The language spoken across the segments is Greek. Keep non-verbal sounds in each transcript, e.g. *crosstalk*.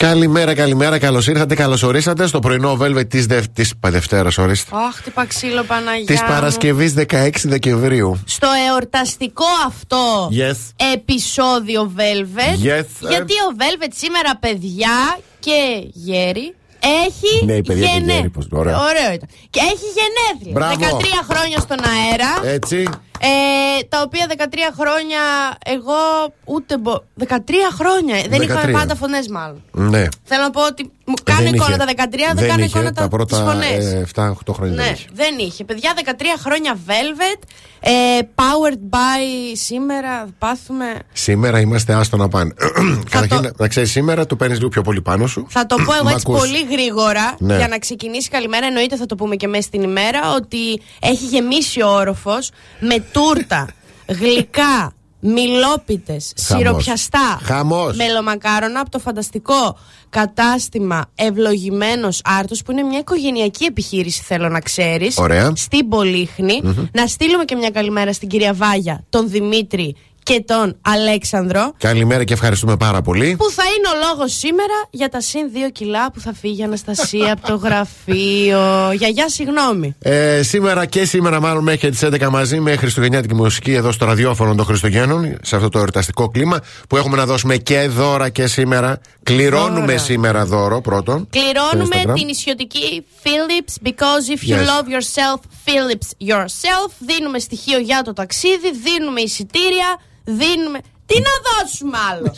Καλημέρα, καλημέρα, καλώς ήρθατε, καλώς ορίσατε στο πρωινό Velvet της Δευ... Δευτέρας, ορίστε. Αχ, τι παξίλο Παναγιά. Της Παρασκευής 16 Δεκεμβρίου. Στο εορταστικό αυτό yes. επεισόδιο Velvet. Yes. Γιατί ο Velvet σήμερα, παιδιά και γέρι, έχει ναι, παιδιά γενέ... και ωραίο. ωραίο ήταν. Και έχει γενέθλια. Μπράβο. 13 χρόνια στον αέρα. Έτσι. Ε, τα οποία 13 χρόνια εγώ ούτε μπο... 13 χρόνια. Δεν 13. είχαμε πάντα φωνές, μάλλον. Ναι. Θέλω να πω ότι μου κάνει δεν εικόνα είχε. τα 13, δεν, δεν κάνει είχε, εικόνα τα τα πρώτα τις φωνές. ε, 7-8 χρόνια Ναι, δεν είχε. δεν είχε. Παιδιά, 13 χρόνια Velvet. Ε, powered by σήμερα. Πάθουμε. Σήμερα είμαστε άστο να πάνε. *clears throat* Καταρχήν, το- να ξέρεις, σήμερα το παίρνεις λίγο πιο πολύ πάνω σου. Θα το πω εγώ Μ' έτσι ακούς. πολύ γρήγορα Ναι. για να ξεκινήσει καλημέρα. Εννοείται θα το πούμε και μέσα στην ημέρα ότι έχει γεμίσει ο όροφος με τούρτα, γλυκά, μιλόπιτες, Χαμός. σιροπιαστά, Χαμός. μελομακάρονα από το φανταστικό κατάστημα Ευλογημένος Άρτος που είναι μια οικογενειακή επιχείρηση θέλω να ξέρεις Ωραία. στην πολυχνη να στείλουμε και μια καλημέρα στην κυρία Βάγια, τον Δημήτρη και τον Αλέξανδρο Καλημέρα και ευχαριστούμε πάρα πολύ. που θα είναι ο λόγος σήμερα για τα συν 2 κιλά που θα φύγει η Αναστασία από το γραφείο. Γιαγιά, συγγνώμη. Ε, σήμερα και σήμερα, μάλλον μέχρι τις 11 μαζί με χριστουγεννιάτικη μουσική εδώ στο ραδιόφωνο των Χριστουγέννων, σε αυτό το εορταστικό κλίμα που έχουμε να δώσουμε και δώρα και σήμερα. Κληρώνουμε Δώρα. σήμερα δώρο πρώτον. Κληρώνουμε στο Instagram. την ισιωτική Philips because if you Yes. love yourself, Philips yourself. Δίνουμε στοιχείο για το ταξίδι, δίνουμε εισιτήρια, δίνουμε. Τι να δώσουμε άλλο;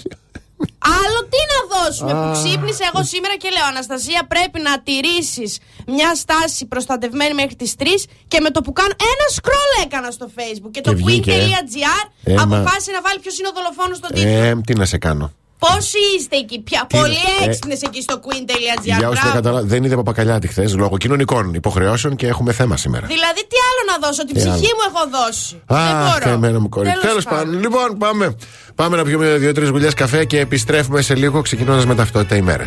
Άλλο τι να δώσουμε που ξύπνησε εγώ σήμερα και λέω Αναστασία πρέπει να τηρήσεις μια στάση προστατευμένη μέχρι τις 3 και με το που κάνω ένα scroll έκανα στο facebook και, το βγήκε, ε. Ε, queen.gr μα- αποφάσισε να βάλει ποιος είναι ο δολοφόνος στον τίτλο. Ε, τι να σε κάνω. Πόσοι είστε εκεί πια, Τι- πολύ ε, έξυπνες εκεί στο queen.gr. Για όσοι δεν Μπράβο. καταλάβουν, δεν είδε Παπακαλιάτη χθες λόγω κοινωνικών υποχρεώσεων και έχουμε θέμα σήμερα. Δηλαδή, τι άλλο να δώσω, την Τι ψυχή άλλο; μου έχω δώσει. Δεν Α, μπορώ. εμένα μου κορίτσι. Τέλος Τέλος πάντων. Λοιπόν, πάμε. Πάμε να πιούμε δύο-τρεις γουλιές καφέ και επιστρέφουμε σε λίγο ξεκινώντας με ταυτότητα ημέρε.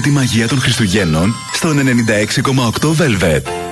Νιώσε τη μαγεία των Χριστουγέννων στον 96,8 Velvet.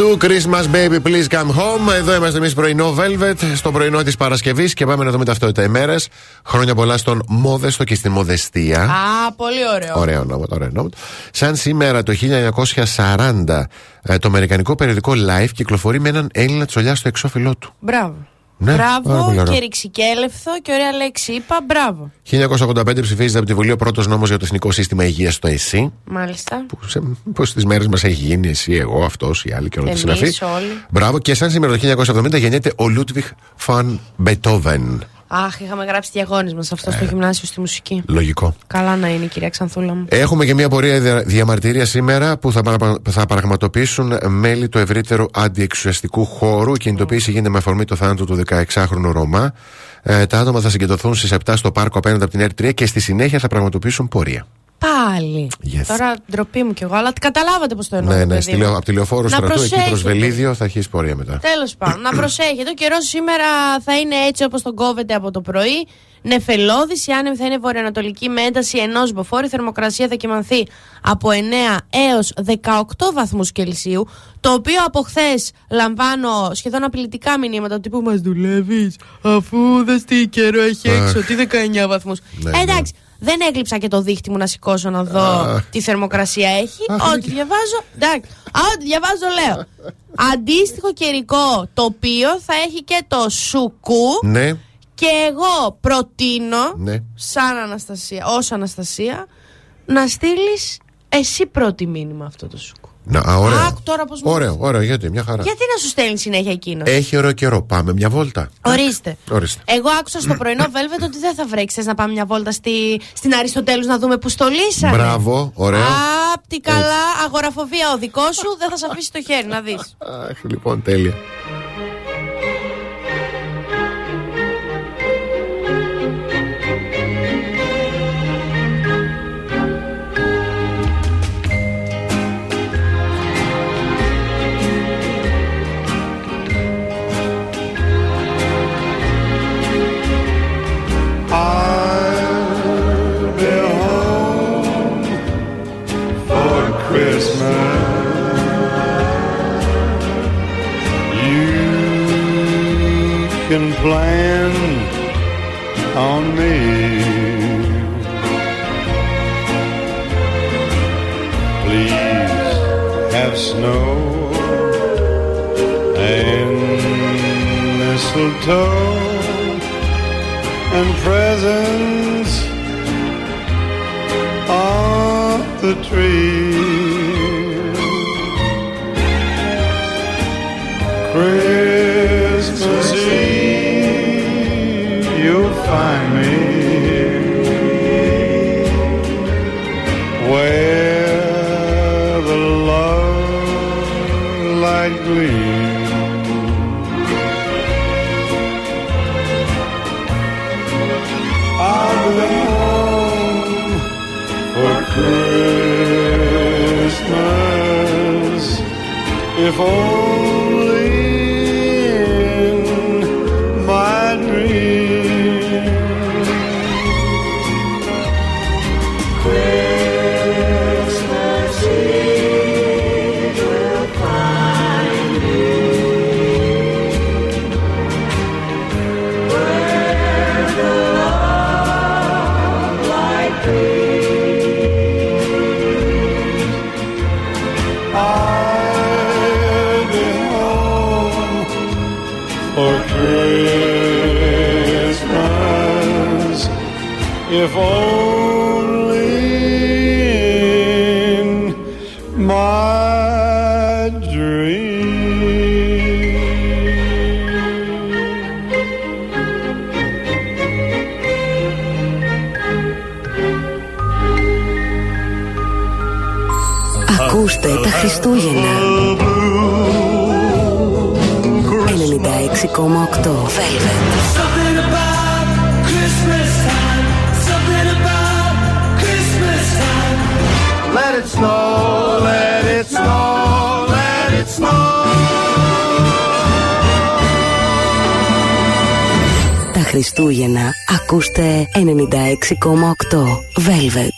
You too, Christmas baby, please come home. Εδώ είμαστε εμείς πρωινό Velvet, στο πρωινό της Παρασκευής και πάμε να δούμε ταυτότητα ημέρες. Χρόνια πολλά στον Μόδεστο και στην Μοδεστία. Α, πολύ ωραίο. Ωραίο νόμο, ωραίο νόμο. Σαν σήμερα το 1940, ε, το αμερικανικό περιοδικό Life κυκλοφορεί με έναν Έλληνα τσολιά στο εξώφυλλό του. Μπράβο. Ναι, πάρα πολύ Μπράβο ωραίο. και ρηξικέλευθο και ωραία λέξη είπα. Μπράβο. 1985 ψηφίζεται από τη Βουλή ο πρώτος νόμος για το Εθνικό Σύστημα Υγείας στο ΕΣΥ. Μάλιστα. Που σε πόσε μέρες μας έχει γίνει εσύ, εγώ, αυτός, οι άλλοι και όλα τα Εμείς συναφή. όλοι. Μπράβο, και σαν σήμερα το 1970 γεννιέται ο Λούτβιχ Φαν Μπετόβεν. Αχ, είχαμε γράψει διαγώνισμα σε αυτό στο γυμνάσιο στη μουσική. Λογικό. Καλά να είναι η κυρία Ξανθούλα μου. Έχουμε και μια πορεία δια- διαμαρτυρία σήμερα που θα, παρα- θα πραγματοποιήσουν μέλη του ευρύτερου αντιεξουσιαστικού χώρου. Η κινητοποίηση γίνεται με αφορμή το θάνατο του 16χρονου Ρωμά. Ε, τα άτομα θα συγκεντρωθούν στις 7 στο πάρκο απέναντι από την R3 και στη συνέχεια θα πραγματοποιήσουν πορεία. Πάλι. Yes. Τώρα ντροπή μου κι εγώ, αλλά καταλάβατε πώς το εννοώ. ναι, το ναι, παιδί στη μου. Λεω- από τη λεωφόρο Να στρατού εκεί προς προσέχετε. Βελίδιο θα αρχίσει πορεία μετά. Τέλος πάντων, να προσέχετε. Ο καιρός σήμερα θα είναι έτσι όπως τον κόβεται από το πρωί. Νεφελώδης, η άνεμη θα είναι βορειοανατολική με ένταση ενός μποφόρ. Η θερμοκρασία θα κυμανθεί από 9 έως 18 βαθμούς Κελσίου. Το οποίο από χθες λαμβάνω σχεδόν απειλητικά μηνύματα του τύπου Μας δουλεύεις, αφού δεν τι καιρό έχει έξω, τι 19 βαθμούς. Ναι, ναι. Εντάξει, δεν έκλειψα και το δίχτυ μου να σηκώσω να δω Αχ. τι θερμοκρασία έχει. Αχ, Ό,τι διαβάζω, εντάξει. Α, Ό,τι διαβάζω λέω. Αντίστοιχο καιρικό τοπίο θα έχει και το σουκού. Ναι, Και εγώ προτείνω, ναι. σαν Αναστασία, ως Αναστασία, να στείλεις εσύ πρώτη μήνυμα αυτό το σουκού. Να, α, ωραίο. Άκου τώρα πώς μου Ωραίο, ωραίο, γιατί μια χαρά. Γιατί να σου στέλνει συνέχεια εκείνο; Έχει ωραίο καιρό. Πάμε μια βόλτα. Ορίστε. Ορίστε. Εγώ άκουσα στο πρωινό Velvet ότι δεν θα βρέξει. Θες να πάμε μια βόλτα στη, στην Αριστοτέλους να δούμε που στολίσανε. Μπράβο, ωραίο. Απ' τι καλά, αγοραφοβία ο δικός σου, δεν θα σε αφήσει το χέρι να δεις. Αχ, λοιπόν, τέλεια. Snow and mistletoe and presents on the tree. Christmas gleams. I'll be home for Christmas if only if only in my dream. Ακούστε τα Χριστούγεννα. 96,8 Velvet. Χριστούγεννα ακούστε 96,8 Velvet.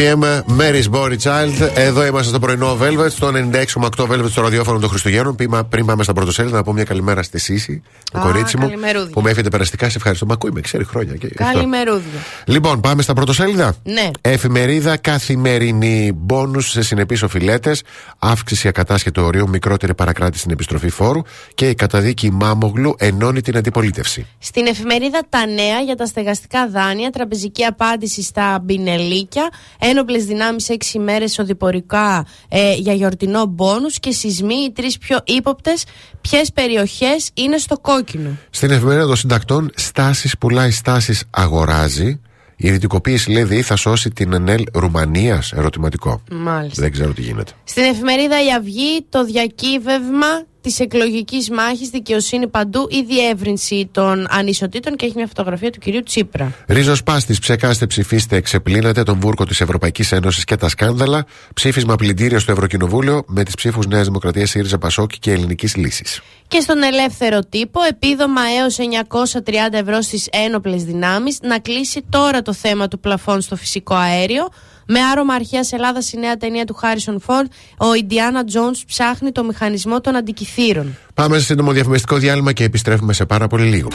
Bonnie M, Mary's Body Child. Εδώ είμαστε στο πρωινό Velvet, στο 96,8 Velvet στο ραδιόφωνο των Χριστουγέννων. Πήμα- Πριν πάμε στα πρωτοσέλιδα, να πω μια καλημέρα στη Σύση, το Α, κορίτσι μου, καλημερούδια. που με έφυγε περαστικά. Σε ευχαριστώ. Μα ακούει, με ξέρει χρόνια. Και γι' αυτό. Καλημερούδια. Λοιπόν, πάμε στα πρωτοσέλιδα. Ναι. Εφημερίδα καθημερινή. Μπόνου σε συνεπείς οφειλέτες. Αύξηση ακατάσχετου ορίου. Μικρότερη παρακράτηση στην επιστροφή φόρου. Και η καταδίκη Μάμογλου ενώνει την αντιπολίτευση. Στην εφημερίδα Τα Νέα για τα στεγαστικά δάνεια, τραπεζική απάντηση στα μπινελίκια, ένοπλες δυνάμεις 6 ημέρε οδηπορικά ε, για γιορτινό μπόνους και σεισμοί οι τρεις πιο ύποπτες. Ποιες περιοχές είναι στο κόκκινο. Στην εφημερίδα των συντακτών, στάσεις πουλάει, στάσεις αγοράζει. Η ιδιωτικοποίηση λέει ΔΕΗ θα σώσει την ΕΝΕΛ Ρουμανίας. Ερωτηματικό. Μάλιστα. Δεν ξέρω τι γίνεται. Στην εφημερίδα Η Αυγή, το διακύβευμα της εκλογικής μάχης, δικαιοσύνη παντού, η διεύρυνση των ανισοτήτων και έχει μια φωτογραφία του κυρίου Τσίπρα. Ρίζος Πάστης, ψεκάστε, ψηφίστε, εξεπλύνατε τον βούρκο της Ευρωπαϊκής Ένωσης και τα σκάνδαλα. Ψήφισμα πλυντήριο στο Ευρωκοινοβούλιο με τις ψήφους Νέας Δημοκρατίας, ΣΥΡΙΖΑ Πασόκ και Ελληνικής Λύσης. Και στον ελεύθερο τύπο, επίδομα έως 930 ευρώ στις ένοπλες δυνάμεις, να κλείσει τώρα το θέμα του πλαφών στο φυσικό αέριο. Με άρωμα αρχαίας Ελλάδας η νέα ταινία του Χάρισον Φόρντ, ο Ιντιάνα Τζόνς ψάχνει το μηχανισμό των αντικειθήρων. Πάμε σε σύντομο διαφημιστικό διάλειμμα και επιστρέφουμε σε πάρα πολύ λίγο.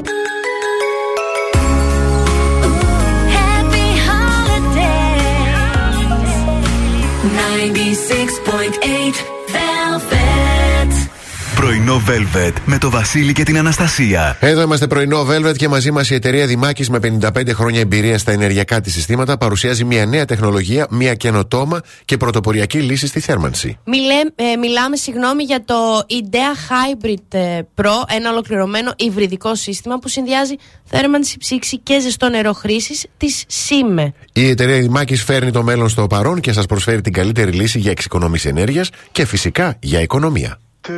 Πρωινό Velvet με το Βασίλη και την Αναστασία. Εδώ είμαστε πρωινό Velvet και μαζί μας η εταιρεία Δημάκης με 55 χρόνια εμπειρία στα ενεργειακά της συστήματα παρουσιάζει μια νέα τεχνολογία, μια καινοτόμα και πρωτοποριακή λύση στη θέρμανση. Μιλέ, ε, μιλάμε συγγνώμη για το IDEA Hybrid ε, Pro, ένα ολοκληρωμένο υβριδικό σύστημα που συνδυάζει θέρμανση, ψήξη και ζεστό νερό χρήσης της SIME. Η εταιρεία Δημάκης φέρνει το μέλλον στο παρόν και σας προσφέρει την καλύτερη λύση για εξοικονόμηση ενέργειας και φυσικά για οικονομία. I'm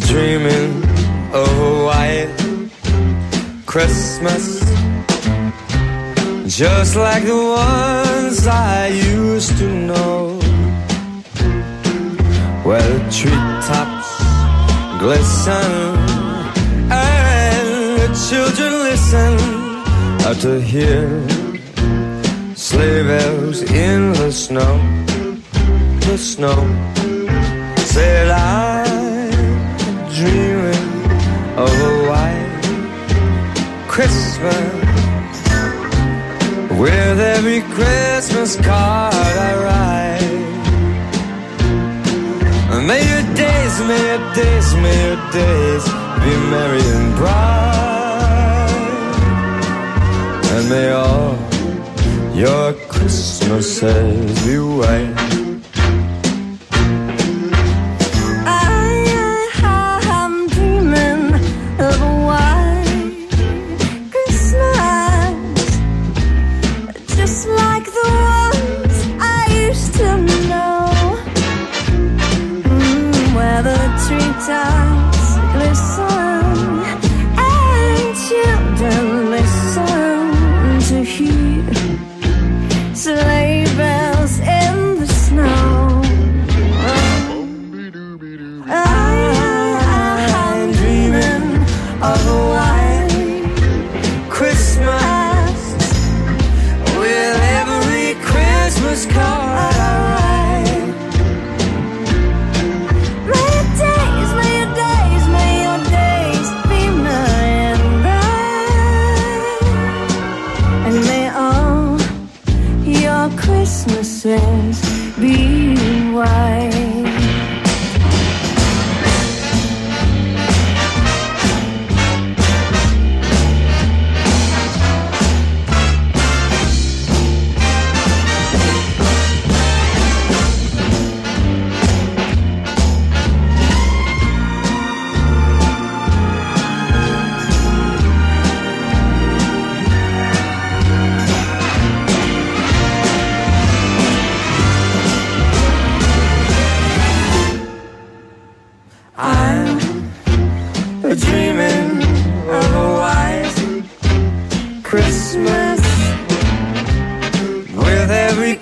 dreaming of a white Christmas, just like the ones I used to know, where the treetops glisten and the children listen to hear sleigh bells in the snow, the snow said I'm dreaming of a white Christmas with every Christmas card I write. May your days, may your days, may your days be merry and bright and they are your Christmases. You ain't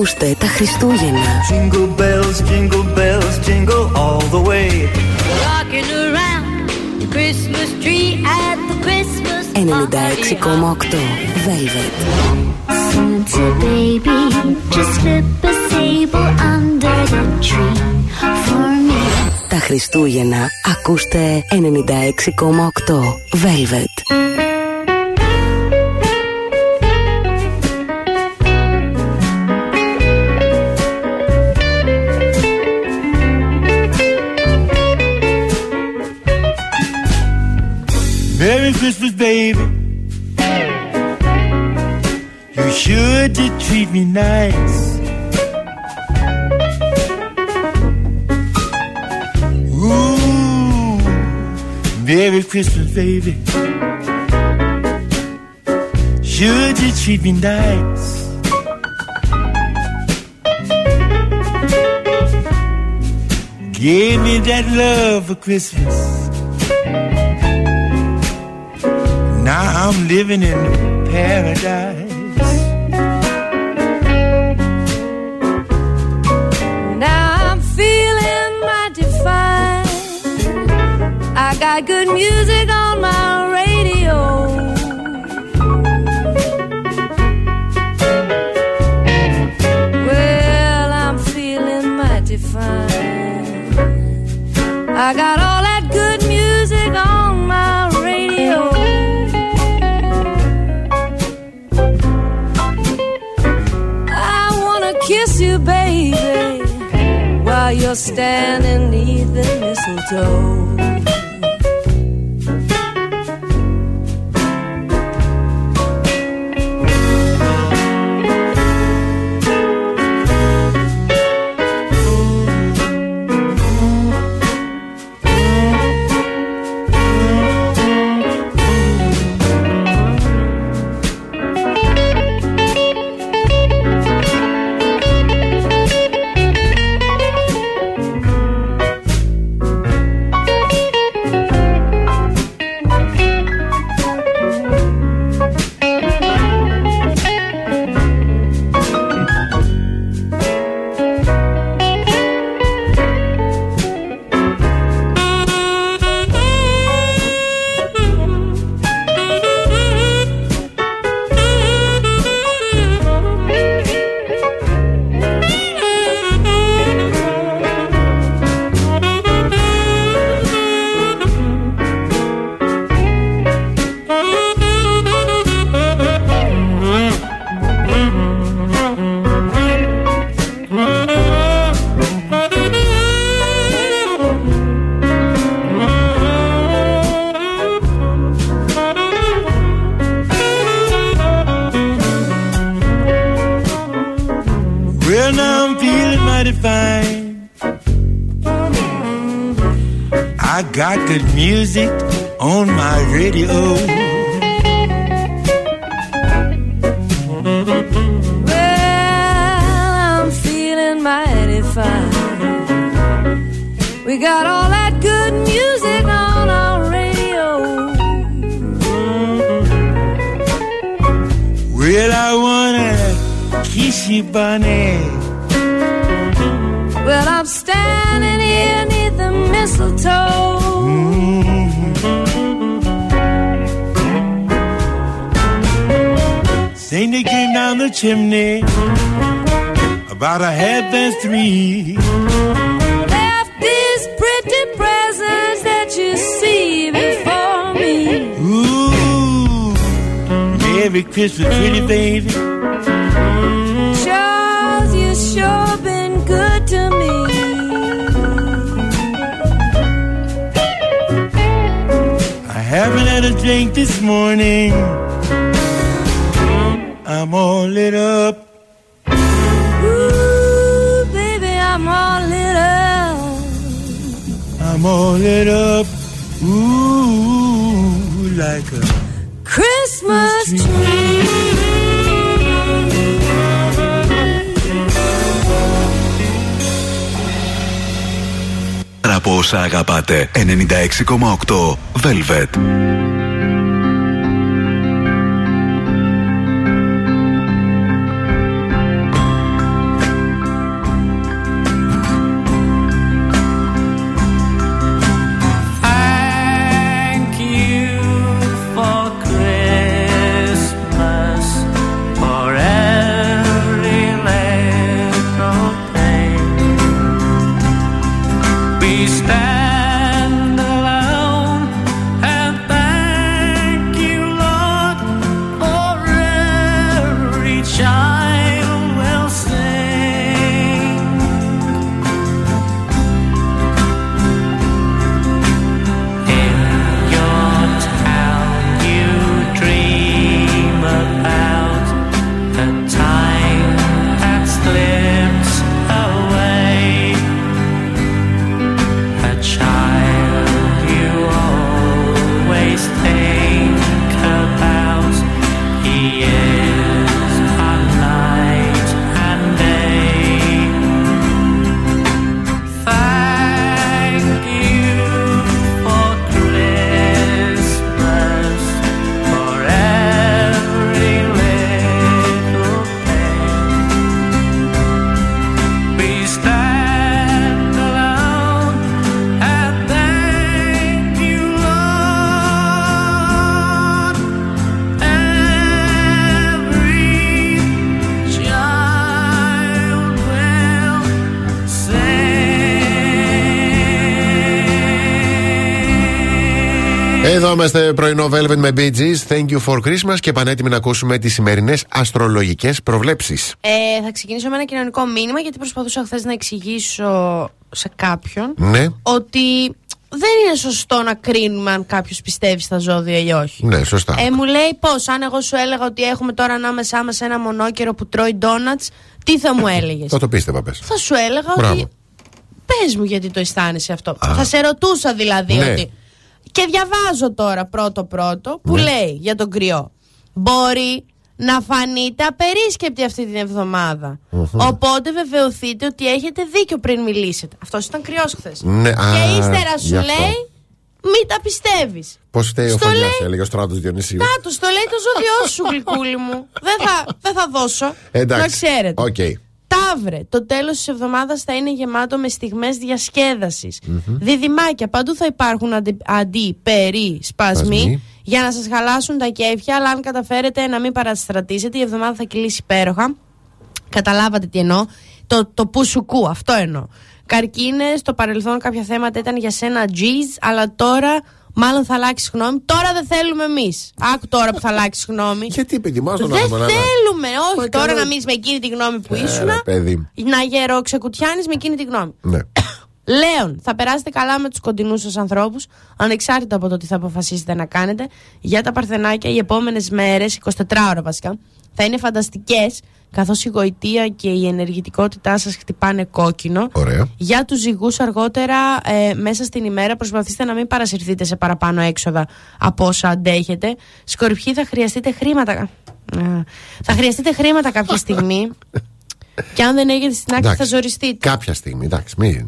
Ακούστε τα Χριστούγεννα. Jingle bells, jingle bells, jingle all the way. Rocking around the Christmas tree at the Christmas 96,8 Velvet. Santa baby, just slip a sable under the tree for me. Τα Χριστούγεννα ακούστε 96,8 Velvet. Baby. You did treat me nice. Ooh, Merry Christmas, baby. Sure did treat me nice. Give me that love for Christmas. Now I'm living in paradise. Now I'm feeling. I got good music on my dough. 96,8 Velvet. Πρωινό Velvet με Bee Gees. Thank you for Christmas και πανέτοιμοι να ακούσουμε τις σημερινές αστρολογικές προβλέψεις. Ε, θα ξεκινήσω με ένα κοινωνικό μήνυμα γιατί προσπαθούσα χθες να εξηγήσω σε κάποιον Ναι, ότι δεν είναι σωστό να κρίνουμε αν κάποιος πιστεύει στα ζώδια ή όχι. ναι, σωστά. Ε, μου λέει πώς, αν εγώ σου έλεγα ότι έχουμε τώρα ανάμεσά μας ένα μονόκερο που τρώει ντόνατς, τι θα μου έλεγες; Θα το πίστευα, πες. θα σου έλεγα Μπράβο. ότι. Πες μου γιατί το αισθάνεσαι αυτό. Θα σε ρωτούσα δηλαδή Ναι. ότι. Και διαβάζω τώρα πρώτο-πρώτο που Ναι. λέει για τον κριό. Μπορεί να φανείτε απερίσκεπτοι αυτή την εβδομάδα. Οπότε βεβαιωθείτε ότι έχετε δίκιο πριν μιλήσετε. Αυτός ήταν κριός χθες. Ναι, α, και ύστερα σου γι' αυτό. λέει, μην τα πιστεύεις. Πώς φταίει ο Στο Φωλιά, λέει- έλεγε ο Στράτος Διονυσίου. Κάτω, το λέει το ζώδιό σου, γλυκούλη μου. Δεν θα, δεν θα δώσω. Εντάξει. Να ξέρετε. Οκ. Ταύρε, το τέλος της εβδομάδας θα είναι γεμάτο με στιγμές διασκέδασης. Διδυμάκια, παντού θα υπάρχουν αντι, αντί, περί, σπασμοί, Σπασμοί. για να σας χαλάσουν τα κέφια, αλλά αν καταφέρετε να μην παραστρατήσετε, η εβδομάδα θα κυλήσει υπέροχα. Καταλάβατε τι εννοώ. Το, το που σου κου, αυτό εννοώ. Καρκίνες, στο παρελθόν κάποια θέματα ήταν για σένα G's, αλλά τώρα μάλλον θα αλλάξει γνώμη. Τώρα δεν θέλουμε εμείς. Άκου τώρα που θα αλλάξει γνώμη. Γιατί, παιδί, μας τον Δεν άνθρωπο, να- θέλουμε, όχι Μα τώρα καλά. να μείνεις με εκείνη τη γνώμη που Έλα, ήσουν. παιδί μου. Να γερόξεκουτιάνεις με εκείνη τη γνώμη. Ναι. *coughs* Λέων, θα περάσετε καλά με τους κοντινούς σας ανθρώπους, ανεξάρτητα από το τι θα αποφασίσετε να κάνετε. Για τα παρθενάκια, οι επόμενες μέρες, 24 ώρα βασικά, θα είναι φανταστικές, καθώς η γοητεία και η ενεργητικότητά σας χτυπάνε κόκκινο. Ωραία. Για τους ζυγούς, αργότερα ε, μέσα στην ημέρα, προσπαθήστε να μην παρασυρθείτε σε παραπάνω έξοδα από όσα αντέχετε. Σκορπιοί, θα χρειαστείτε χρήματα. Ε, θα χρειαστείτε χρήματα κάποια *laughs* στιγμή. και αν δεν έχετε στην άκρη, θα Εντάξει. ζοριστείτε. Κάποια στιγμή, εντάξει, μην.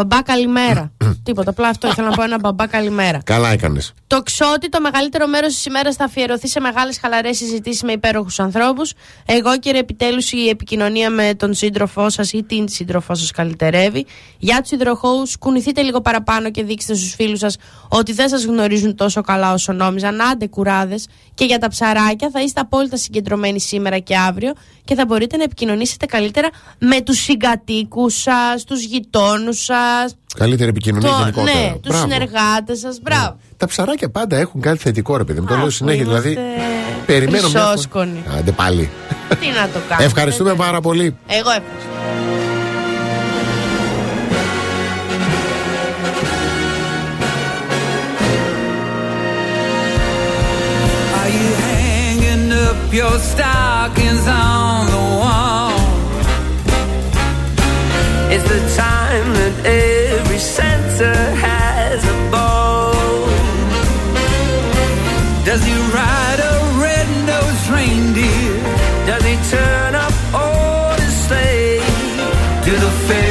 Μπαμπά καλημέρα. *clears throat* Τίποτα, απλά αυτό ήθελα να πω ένα μπαμπά καλημέρα. Καλά έκανες. Το ξότι, το μεγαλύτερο μέρος της ημέρας θα αφιερωθεί σε μεγάλες χαλαρές συζητήσεις με υπέροχους ανθρώπους. Εγώ, κύριε, επιτέλους η επικοινωνία με τον σύντροφό σας ή την σύντροφό σας καλυτερεύει. Για τους υδροχώους, κουνηθείτε λίγο παραπάνω και δείξτε στους φίλους σας ότι δεν σας γνωρίζουν τόσο καλά όσο νόμιζαν. Άντε, κουράδες. Και για τα ψαράκια, θα είστε απόλυτα συγκεντρωμένοι σήμερα και αύριο και θα μπορείτε να επικοινωνήσετε καλύτερα με τους συγκατοίκους σας, τους γειτόνους σας. Καλύτερη επικοινωνία γενικότερα. Ναι, τους Μπράβο. συνεργάτες σας. Μπράβο. Τα ψαράκια πάντα έχουν κάτι θετικό, ρε παιδί μου. Το λέω Άκου, συνέχεια. Δηλαδή, είμαστε περιμένω μια. χρυσόσκονοι. Άντε πάλι. Τι να το κάνω. Ευχαριστούμε πάρα πολύ. Εγώ ευχαριστώ. Are you hanging up your stockings on the Now's the time that every center has a ball. Does he ride a red-nosed reindeer? Does he turn up all his sleigh? Do the fair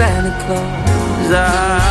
Santa Claus. I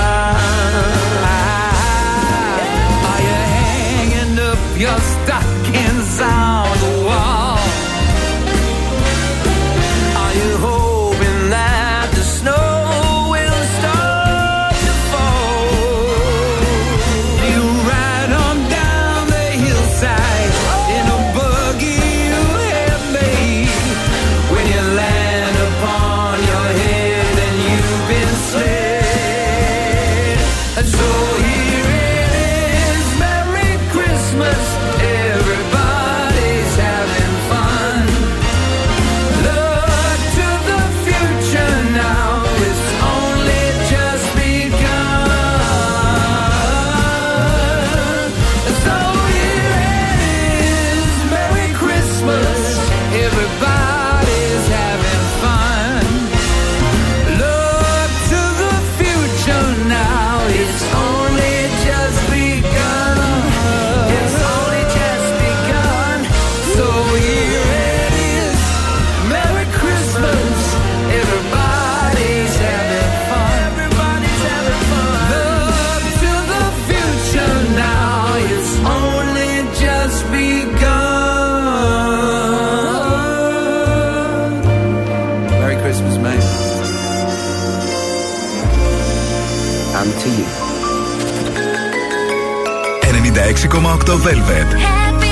106,8 Velvet. Happy.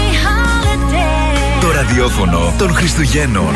Το ραδιόφωνο των Χριστουγέννων.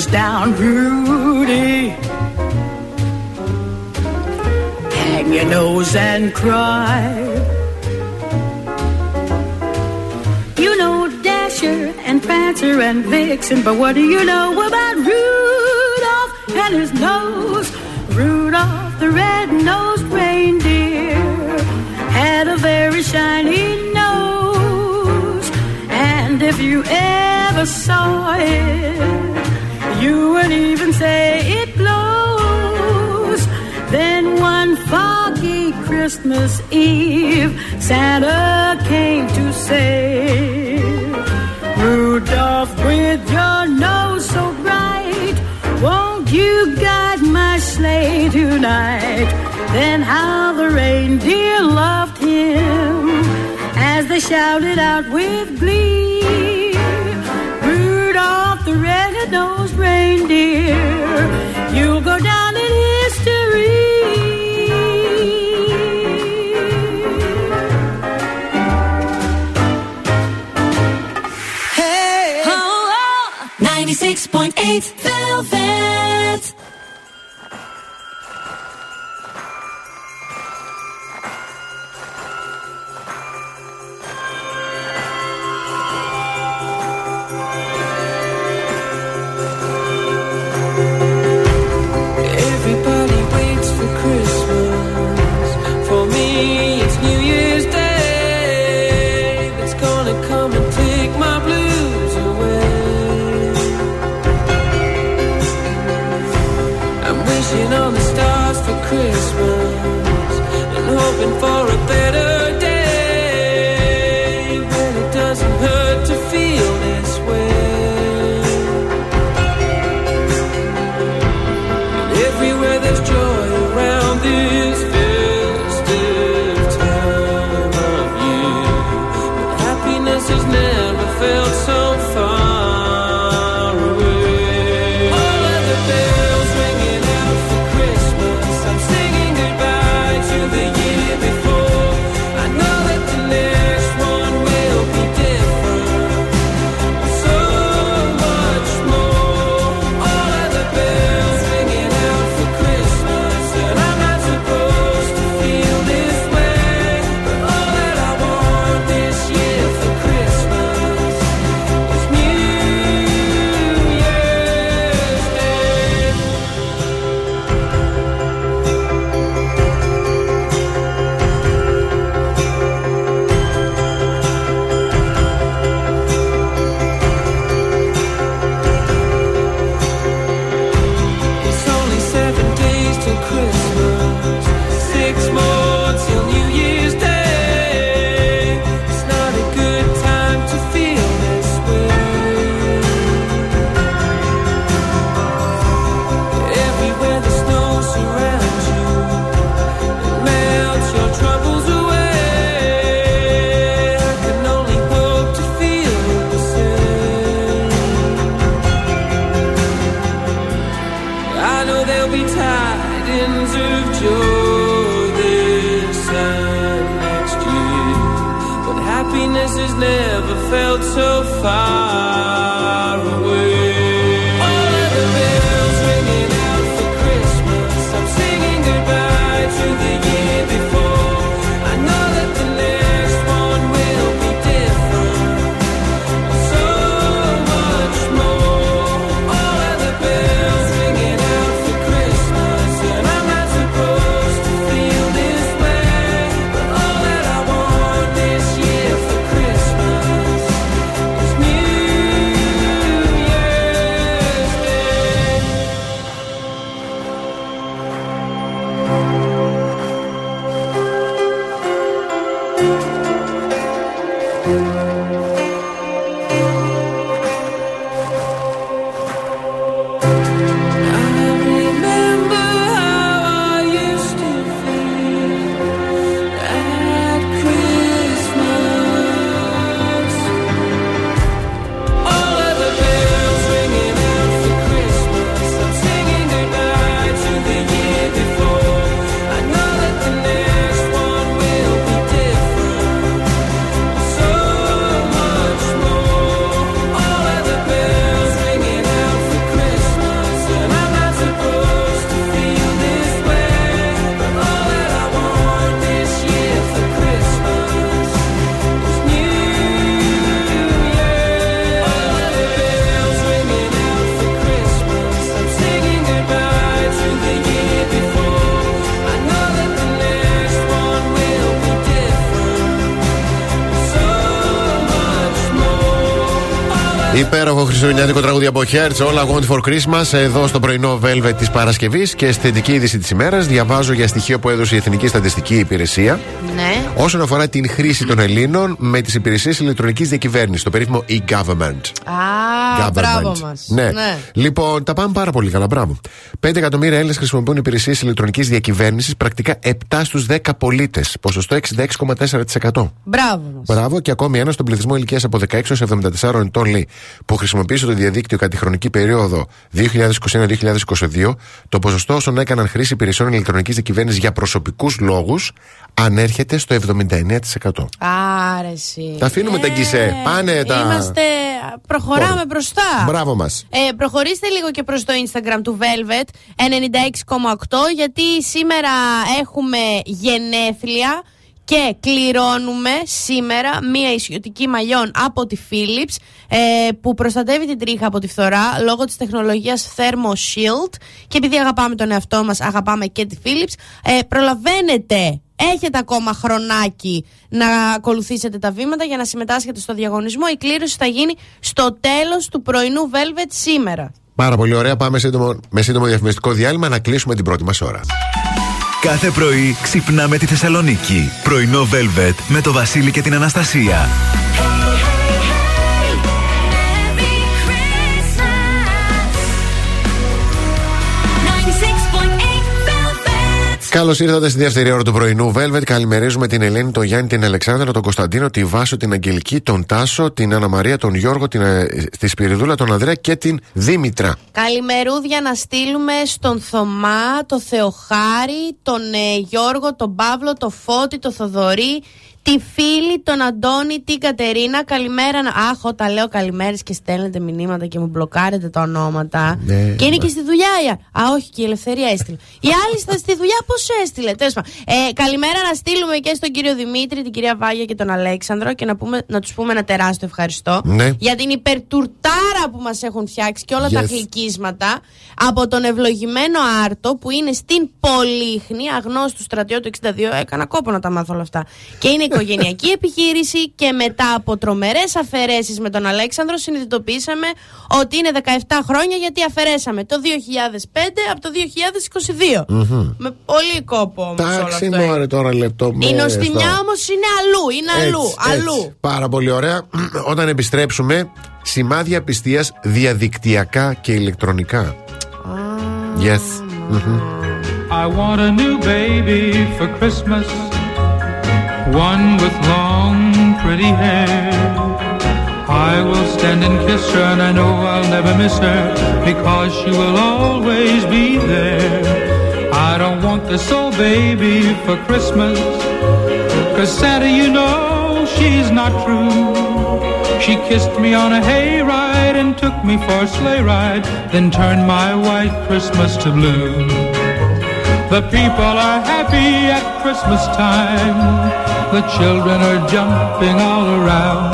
goes down, Rudy. Hang your nose and cry. You know Dasher and Prancer and Vixen, but what do you know about Rudolph and his nose? Rudolph the red-nosed reindeer had a very shiny nose, and if you ever saw it. You would even say it blows. Then one foggy Christmas Eve, Santa came to say, Rudolph, with your nose so bright, won't you guide my sleigh tonight? Then how the reindeer loved him as they shouted out with glee. Χριστουγεννιάτικο τραγούδι από Hertz, All I Want for Christmas, εδώ στο πρωινό Velvet της Παρασκευής και στη θετική είδηση της ημέρας. Διαβάζω για στοιχείο που έδωσε η Εθνική Στατιστική Υπηρεσία Ναι. όσον αφορά την χρήση των Ελλήνων με τις υπηρεσίες ηλεκτρονικής διακυβέρνησης, το περίφημο e-government. Α, Government. μπράβο μας. Ναι. Λοιπόν, τα πάμε πάρα πολύ καλά. Μπράβο. 5 εκατομμύρια Έλληνες χρησιμοποιούν υπηρεσίες ηλεκτρονικής διακυβέρνησης, πρακτικά 7 στους 10 πολίτες. Ποσοστό 66,4%. Μπράβο μας. Μπράβο και ακόμη ένα στον πληθυσμό ηλικίας από 16 έως 74 ετών λέει που χρησιμοποίησε το διαδίκτυο κατά τη χρονική περίοδο 2021-2022, το ποσοστό όσων έκαναν χρήση υπηρεσιών ηλεκτρονικής διακυβέρνησης για προσωπικούς λόγους ανέρχεται στο 79%. Άρεση. Τα αφήνουμε τα γκισέ. Πάνε τα. Είμαστε. Προχωράμε μπροστά. Μπράβο μας. Ε, προχωρήστε λίγο και προς το Instagram του Velvet 96,8 γιατί σήμερα έχουμε γενέθλια και κληρώνουμε σήμερα μία ισιωτική μαλλιών από τη Philips ε, που προστατεύει την τρίχα από τη φθορά λόγω της τεχνολογίας Thermo Shield και επειδή αγαπάμε τον εαυτό μας αγαπάμε και τη Philips ε, προλαβαίνετε Έχετε ακόμα χρονάκι να ακολουθήσετε τα βήματα για να συμμετάσχετε στο διαγωνισμό. Η κλήρωση θα γίνει στο τέλος του πρωινού Velvet σήμερα. Πάρα πολύ ωραία. Πάμε σύντομο, με σύντομο διαφημιστικό διάλειμμα να κλείσουμε την πρώτη μας ώρα. Κάθε πρωί ξυπνάμε τη Θεσσαλονίκη. Πρωινό Velvet με το Βασίλη και την Αναστασία. Καλώς ήρθατε στη δεύτερη ώρα του πρωινού Velvet. Καλημερίζουμε την Ελένη, τον Γιάννη, την Αλεξάνδρα, τον Κωνσταντίνο, τη Βάσο, την Αγγελική, τον Τάσο, την Αννα Μαρία, τον Γιώργο, την, ε, τη Σπυριδούλα, τον Ανδρέα και την Δήμητρα. Καλημερούδια να στείλουμε στον Θωμά, το Θεοχάρη, τον ε, Γιώργο, τον Παύλο, τον Φώτη, τον Θοδωρή, τη φίλη, τον Αντώνη, την Κατερίνα. Καλημέρα. να- Αχ, όταν λέω καλημέρες και στέλνετε μηνύματα και μου μπλοκάρετε τα ονόματα. Ναι, και είναι μα- και στη δουλειά. η Α, Α, όχι, και η Ελευθερία έστειλε. Η άλλη στα στη δουλειά πώς έστειλε. Τέλος πάντων. Ε, καλημέρα να στείλουμε και στον κύριο Δημήτρη, την κυρία Βάγια και τον Αλέξανδρο και να, πούμε, να τους πούμε ένα τεράστιο ευχαριστώ Ναι. για την υπερτουρτάρα που μας έχουν φτιάξει και όλα τα Yes. γλυκίσματα από τον ευλογημένο Άρτο που είναι στην Πολύχνη, αγνώστου στρατιώτου 62. Έκανα κόπο να τα μάθω όλα αυτά. Και είναι οικογενειακή επιχείρηση και μετά από τρομερές αφαιρέσεις με τον Αλέξανδρο συνειδητοποίησαμε ότι είναι 17 χρόνια γιατί αφαιρέσαμε το 2005 από το 2022. Μμμ. Με πολύ κόπο όμως όλο Εντάξει, αυτό. μωρέ τώρα λεπτό. Η νοστιμιά όμως είναι αλλού, είναι αλλού, αλλού. Πάρα πολύ ωραία. *clears throat* Όταν επιστρέψουμε, σημάδια πιστείας διαδικτυακά και ηλεκτρονικά. Yes. Μμμ. I want a new baby for Christmas. One with long, pretty hair. I will stand and kiss her, and I know I'll never miss her because she will always be there. I don't want this old baby for Christmas. Cause Santa, you know, she's not true. She kissed me on a hayride and took me for a sleigh ride, then turned my white Christmas to blue. The people are happy at Christmas time. The children are jumping all around.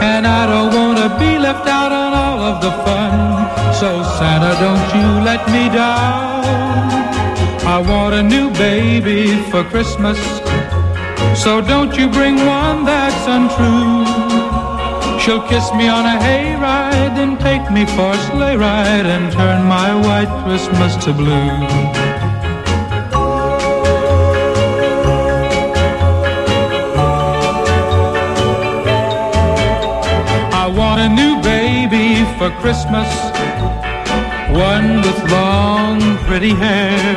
And I don't want to be left out on all of the fun. So Santa, don't you let me down. I want a new baby for Christmas. So don't you bring one that's untrue. She'll kiss me on a hayride, then take me for a sleigh ride and turn my white Christmas to blue. For Christmas, one with long, pretty hair.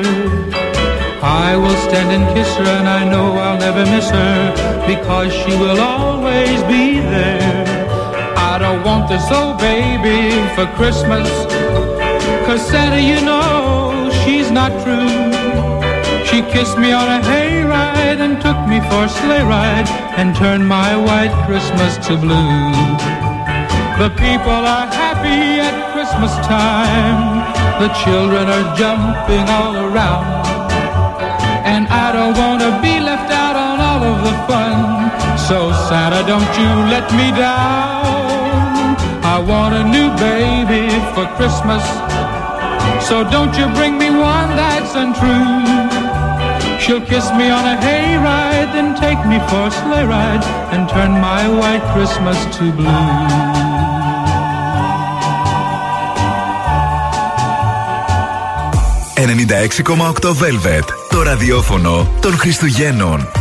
I will stand and kiss her, and I know I'll never miss her because she will always be there. I don't want this old baby for Christmas, cause Santa, you know, she's not true. She kissed me on a hayride and took me for a sleigh ride and turned my white Christmas to blue. The people are happy Christmas time. The children are jumping all around. And I don't want to be left out on all of the fun. So Santa, don't you let me down. I want a new baby for Christmas. So don't you bring me one that's untrue. She'll kiss me on a hayride, then take me for a sleigh ride and turn my white Christmas to blue. 96,8 Velvet. Το ραδιόφωνο των Χριστουγέννων.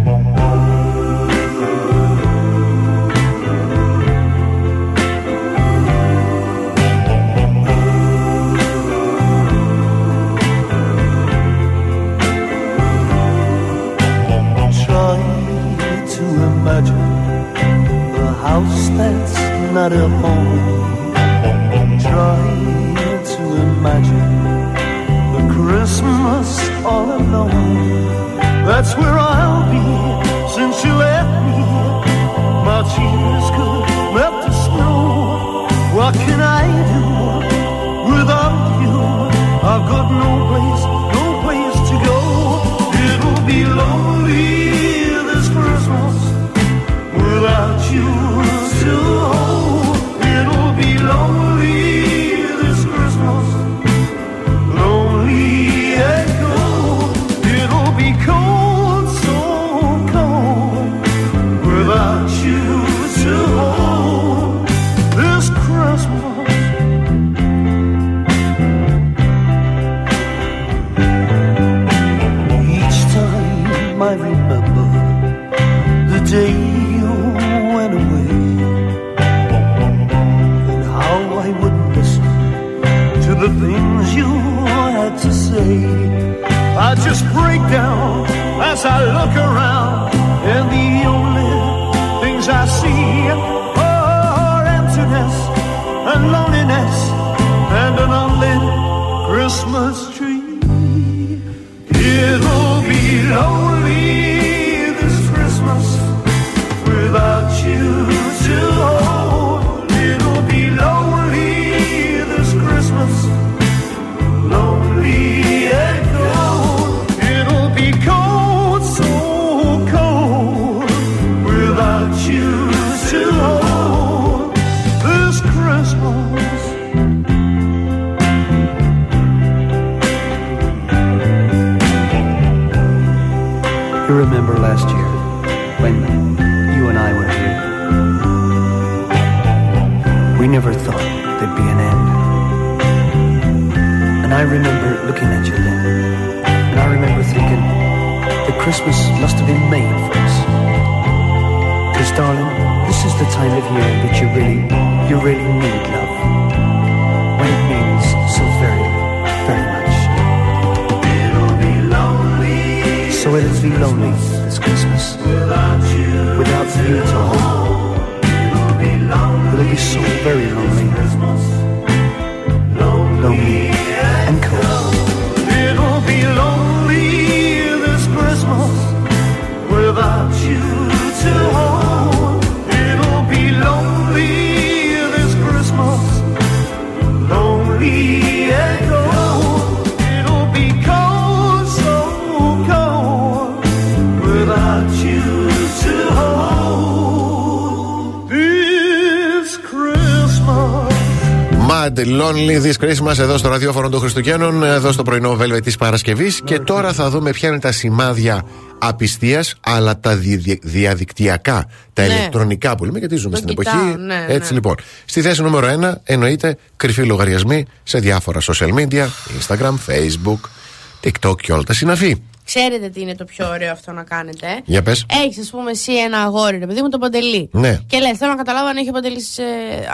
say. I just break down as I look around, and the only things I see are emptiness and loneliness and an unlit Christmas tree. It'll be lonely. I remember looking at you then, and I remember thinking that Christmas must have been made for us. Because darling, this is the time of year that you really, you really need love. When it means so very, very much. It'll be lonely. So it'll be lonely this Christmas. Without you. Without you, darling. It'll be so very lonely. Lonely. Mad Lonely This Christmas εδώ στο ραδιόφωνο των Χριστουγέννων, εδώ στο πρωινό Velvet της Παρασκευής. Και τώρα θα δούμε ποια είναι τα σημάδια απιστίας, αλλά τα δι- διαδικτυακά, τα Ναι. ηλεκτρονικά που λέμε, γιατί ζούμε Το στην κοιτάω, εποχή. ναι, Έτσι ναι. λοιπόν. Στη θέση νούμερο 1 εννοείται κρυφοί λογαριασμοί σε διάφορα social media, Instagram, Facebook, TikTok και όλα τα συναφή. Ξέρετε τι είναι το πιο ωραίο αυτό να κάνετε. ε; Για πες. Έχεις, ας πούμε, εσύ ένα αγόρι, ρε παιδί μου, τον παντελή. Ναι. Και λες, θέλω να καταλάβω αν έχει ο παντελής σε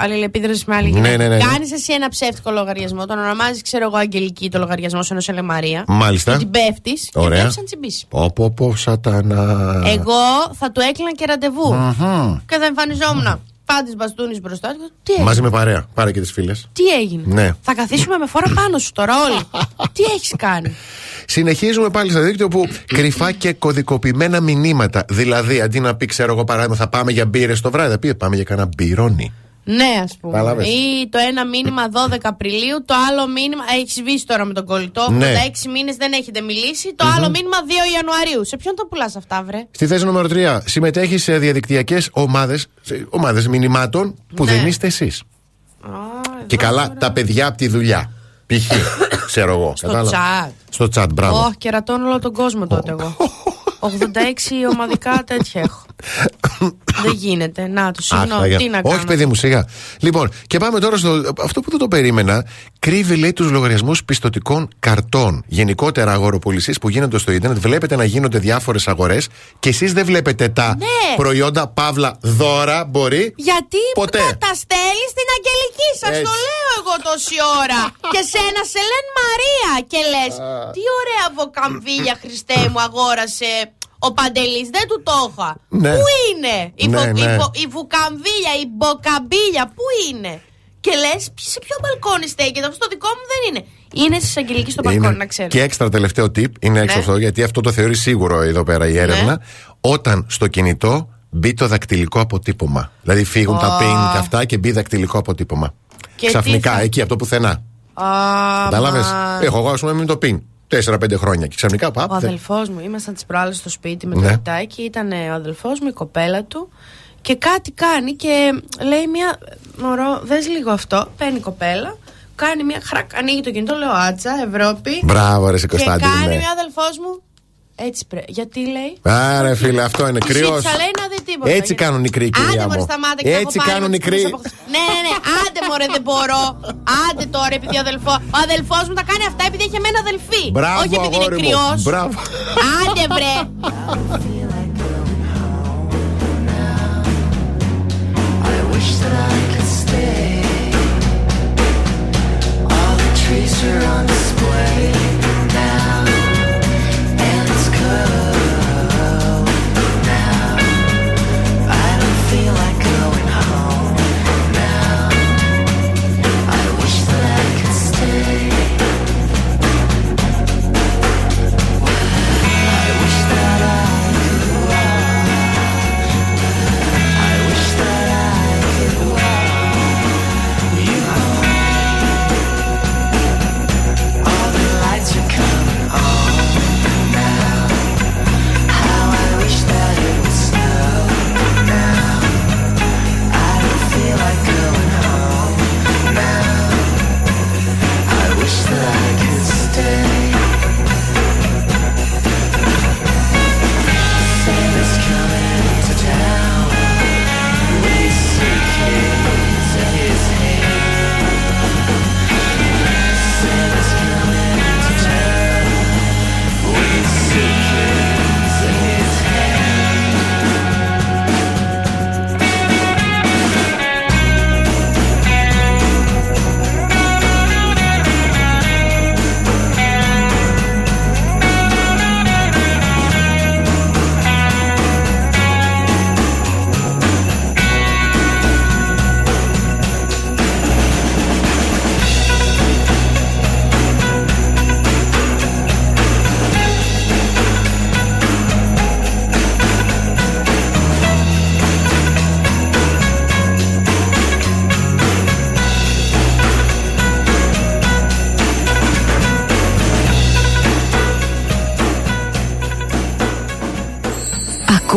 αλληλεπίδραση με άλλη Ναι, γυναίκα. ναι, ναι, ναι. Κάνεις εσύ ένα ψεύτικο λογαριασμό, τον ονομάζεις, ξέρω εγώ, Αγγελική το λογαριασμό σου ενό Ελεμαρία. Μάλιστα. Και την πέφτεις και Ωραία. πρέπει να τσιμπήσει. Πω πω πω σατανά. Εγώ θα του έκλεινα και ραντεβού. Μμμ. Και θα εμφανιζόμουν. Πάντης μπαστούνι μπροστά του. Τι έγινε; Μαζί με παρέα. Πάρε και τις φίλες. Τι έγινε; Ναι. Θα καθίσουμε με φόρα πάνω σου τώρα όλοι. *laughs* Τι έχεις κάνει; Συνεχίζουμε πάλι στο δίκτυο που κρυφά και κωδικοποιημένα μηνύματα. Δηλαδή, αντί να πει, ξέρω εγώ παράδειγμα, θα πάμε για μπύρες το βράδυ, θα πει πάμε για κανένα μπυρόνι. Ναι, ας πούμε. Κατάλαβες. Ή το ένα μήνυμα 12 Απριλίου, το άλλο μήνυμα. Έχεις σβήσει τώρα με τον κολλητό. Ναι. 86 μήνες δεν έχετε μιλήσει. Το άλλο μήνυμα 2 Ιανουαρίου. Σε ποιον τα πουλάς αυτά, βρε; Στη θέση νούμερο 3, συμμετέχεις σε διαδικτυακές ομάδες ομάδες μηνυμάτων που Ναι. δεν είστε εσείς. Και καλά, τα παιδιά από τη δουλειά. Π.χ. *coughs* ξέρω εγώ. Στο κατάλαβα. chat. Στο chat, μπράβο. Όχι, κερατώνω όλο τον κόσμο τότε εγώ. 86 ομαδικά τέτοια έχω. δεν γίνεται. Να το Αχ, συγγνώμη. Αγία. Τι να κάνω. Όχι, παιδί μου, σιγά. Λοιπόν, και πάμε τώρα στο. Αυτό που δεν το περίμενα. Κρύβει, λέει, τους λογαριασμούς πιστοτικών καρτών. Γενικότερα αγοροπολισίες που γίνονται στο Ιντερνετ. Βλέπετε να γίνονται διάφορες αγορές και εσείς δεν βλέπετε τα Ναι. προϊόντα παύλα δώρα. Μπορεί. Γιατί Ποτέ. τα, τα στέλνεις στην Αγγελική, σας Έτσι. το λέω εγώ τόση ώρα. και σένα σε λένε Μαρία και λες. Τι ωραία βοκαμβίλια, Χριστέ μου, αγόρασε ο Παντελής. Δεν του το είχα. Ναι. Πού είναι η, Ναι, βο- η, ναι. βο- η βουκαμβίλια, η μποκαμπίλια, πού είναι; Και λες, σε ποιο μπαλκόνι στέκεται. Αυτό το δικό μου δεν είναι. Είναι τη Αγγελική στο μπαλκόνι, να ξέρεις. Και έξτρα τελευταίο tip είναι έξω Ναι. αυτό, γιατί αυτό το θεωρεί σίγουρο εδώ πέρα η έρευνα. Όταν στο κινητό μπει το δακτυλικό αποτύπωμα. Δηλαδή φύγουν τα Α. pin και αυτά και μπει δακτυλικό αποτύπωμα. Και Ξαφνικά, τι θα- εκεί από το πουθενά. Κατάλαβε. Κατάλαβες; Έχω εγώ, ας πούμε, με το pin. 4-5 χρόνια και ξαφνικά παπ. Ο δεν- αδελφός μου, ήμασταν τις προάλλες στο σπίτι με το Ναι. κουτάκι. Ήταν ο αδελφός μου, η κοπέλα του. Και κάτι κάνει και λέει μια. Μωρό, δες λίγο αυτό. Παίρνει η κοπέλα, κάνει μια χρακ, ανοίγει το κινητό, λέω Άτσα, Ευρώπη. Μπράβο, ρε, σε και Κωνσταντίνε. κάνει μια αδελφός μου. Έτσι πρέπει. Γιατί λέει; Άρε φίλε, αυτό είναι Του κρυό. ζήτησα, λέει να δει τίποτα. Έτσι Γιατί- κάνουν οι κρύοι, κυρία Άντε μωρέ μου. σταμάτα και θα Έτσι έχω πάρει κάνουν με οι τους κρύοι. αποχ- Ναι, ναι, ναι. Άντε μωρέ δεν μπορώ. Άντε τώρα επειδή ο αδελφό. Ο αδελφός μου τα κάνει αυτά επειδή έχει εμένα αδελφή. Μπράβο, Όχι επειδή είναι αγόρι μου. κρυός. Μπράβο. Άντε βρε. I wish that I could stay. All the trees are on display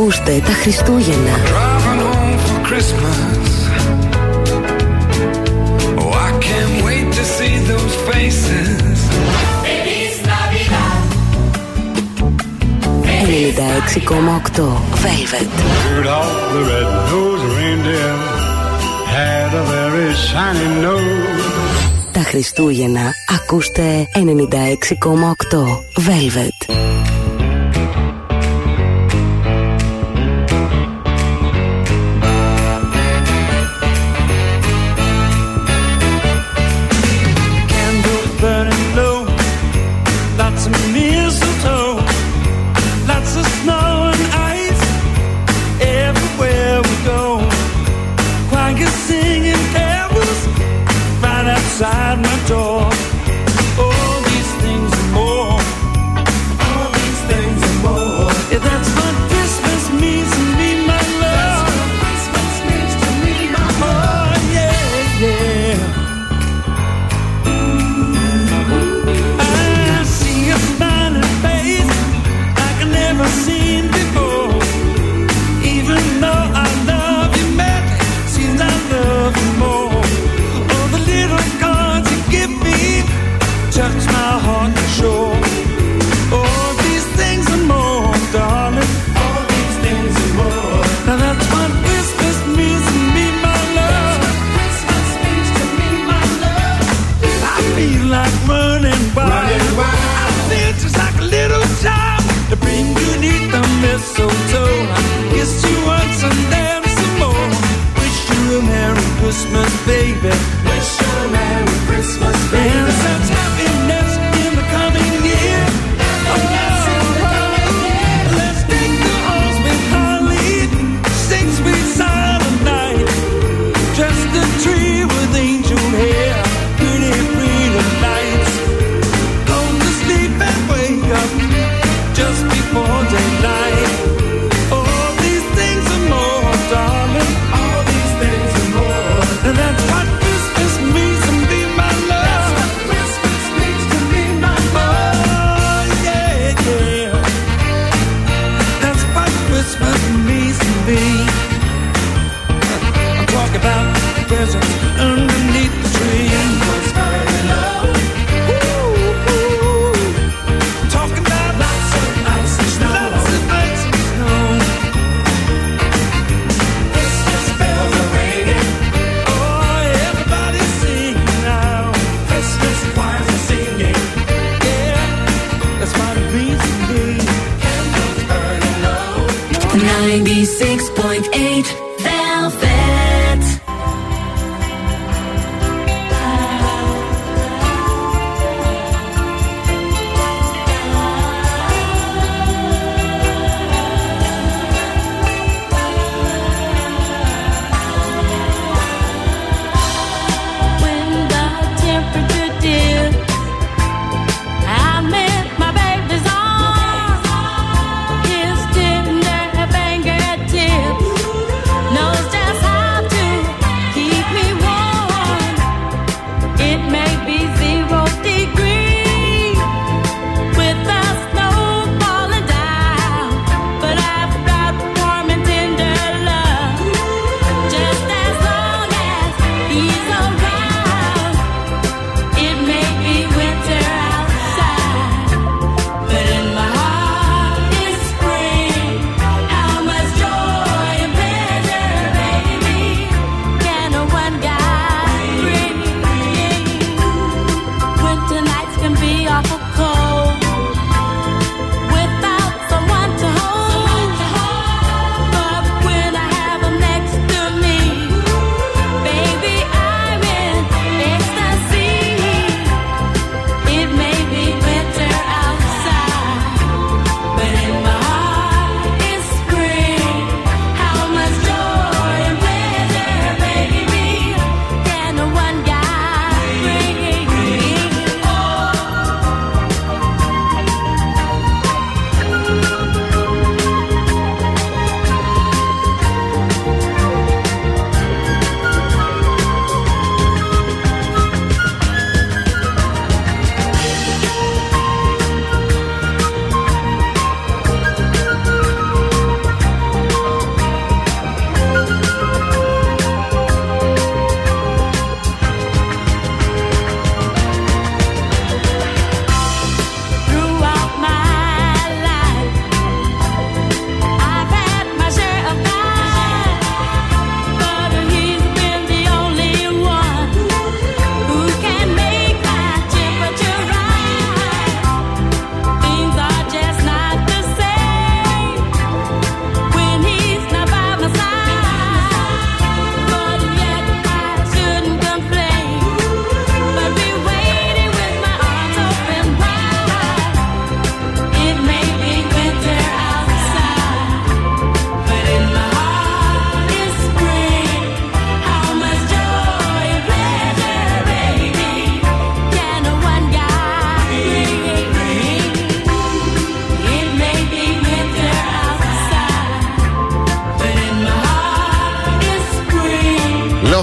Ακούστε τα Χριστούγεννα. Ελληνικά 6,8 Velvet. Τα Χριστούγεννα ακούστε 96,8 Velvet.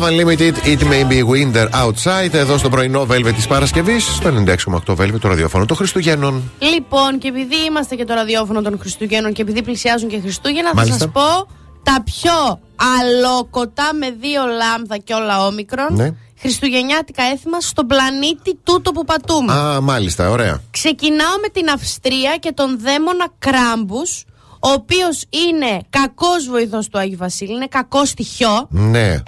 Unlimited, It May Be Winter Outside. Εδώ στο πρωινό Velvet της Παρασκευής, στο 96,8 Velvet, το ραδιόφωνο των Χριστουγέννων. Λοιπόν, και επειδή είμαστε και το ραδιόφωνο των Χριστουγέννων και επειδή πλησιάζουν και Χριστούγεννα, Μάλιστα. θα σας πω τα πιο αλόκοτα με δύο λάμδα και όλα όμικρον Ναι. χριστουγεννιάτικα έθιμα στον πλανήτη τούτο που πατούμε. Α, μάλιστα, ωραία. Ξεκινάω με την Αυστρία και τον δαίμονα Κράμπους ο οποίος είναι κακός βοηθός του Άγιου Βασίλη, είναι κακό στοιχείο. Ναι. Ε,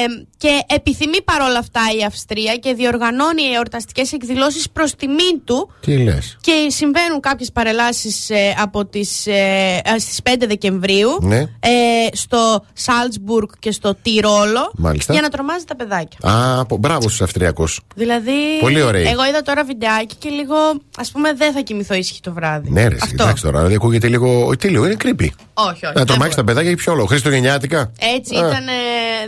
Um, και επιθυμεί παρόλα αυτά η Αυστρία και διοργανώνει εορταστικές εκδηλώσεις προς τιμήν του Τι λες; και συμβαίνουν κάποιες παρελάσεις ε, από τις, ε, ε, στις 5 Δεκεμβρίου Ναι. ε, στο Σάλτσμπουργκ και στο Τυρόλο Μάλιστα. για να τρομάζει τα παιδάκια. Α, πο- μπράβο στους Αυστριακούς. Δηλαδή, Πολύ ωραίοι. εγώ είδα τώρα βιντεάκι και λίγο, ας πούμε, δεν θα κοιμηθώ ήσυχη το βράδυ. Ναι, ρε, Αυτό. εντάξει τώρα, δηλαδή ακούγεται λίγο. Όχι, τι λίγο, είναι creepy. Όχι, όχι. Να δεν τρομάξει τα μπορεί. παιδάκια για ποιο λόγο. Χριστουγεννιάτικα. Έτσι Α. ήταν.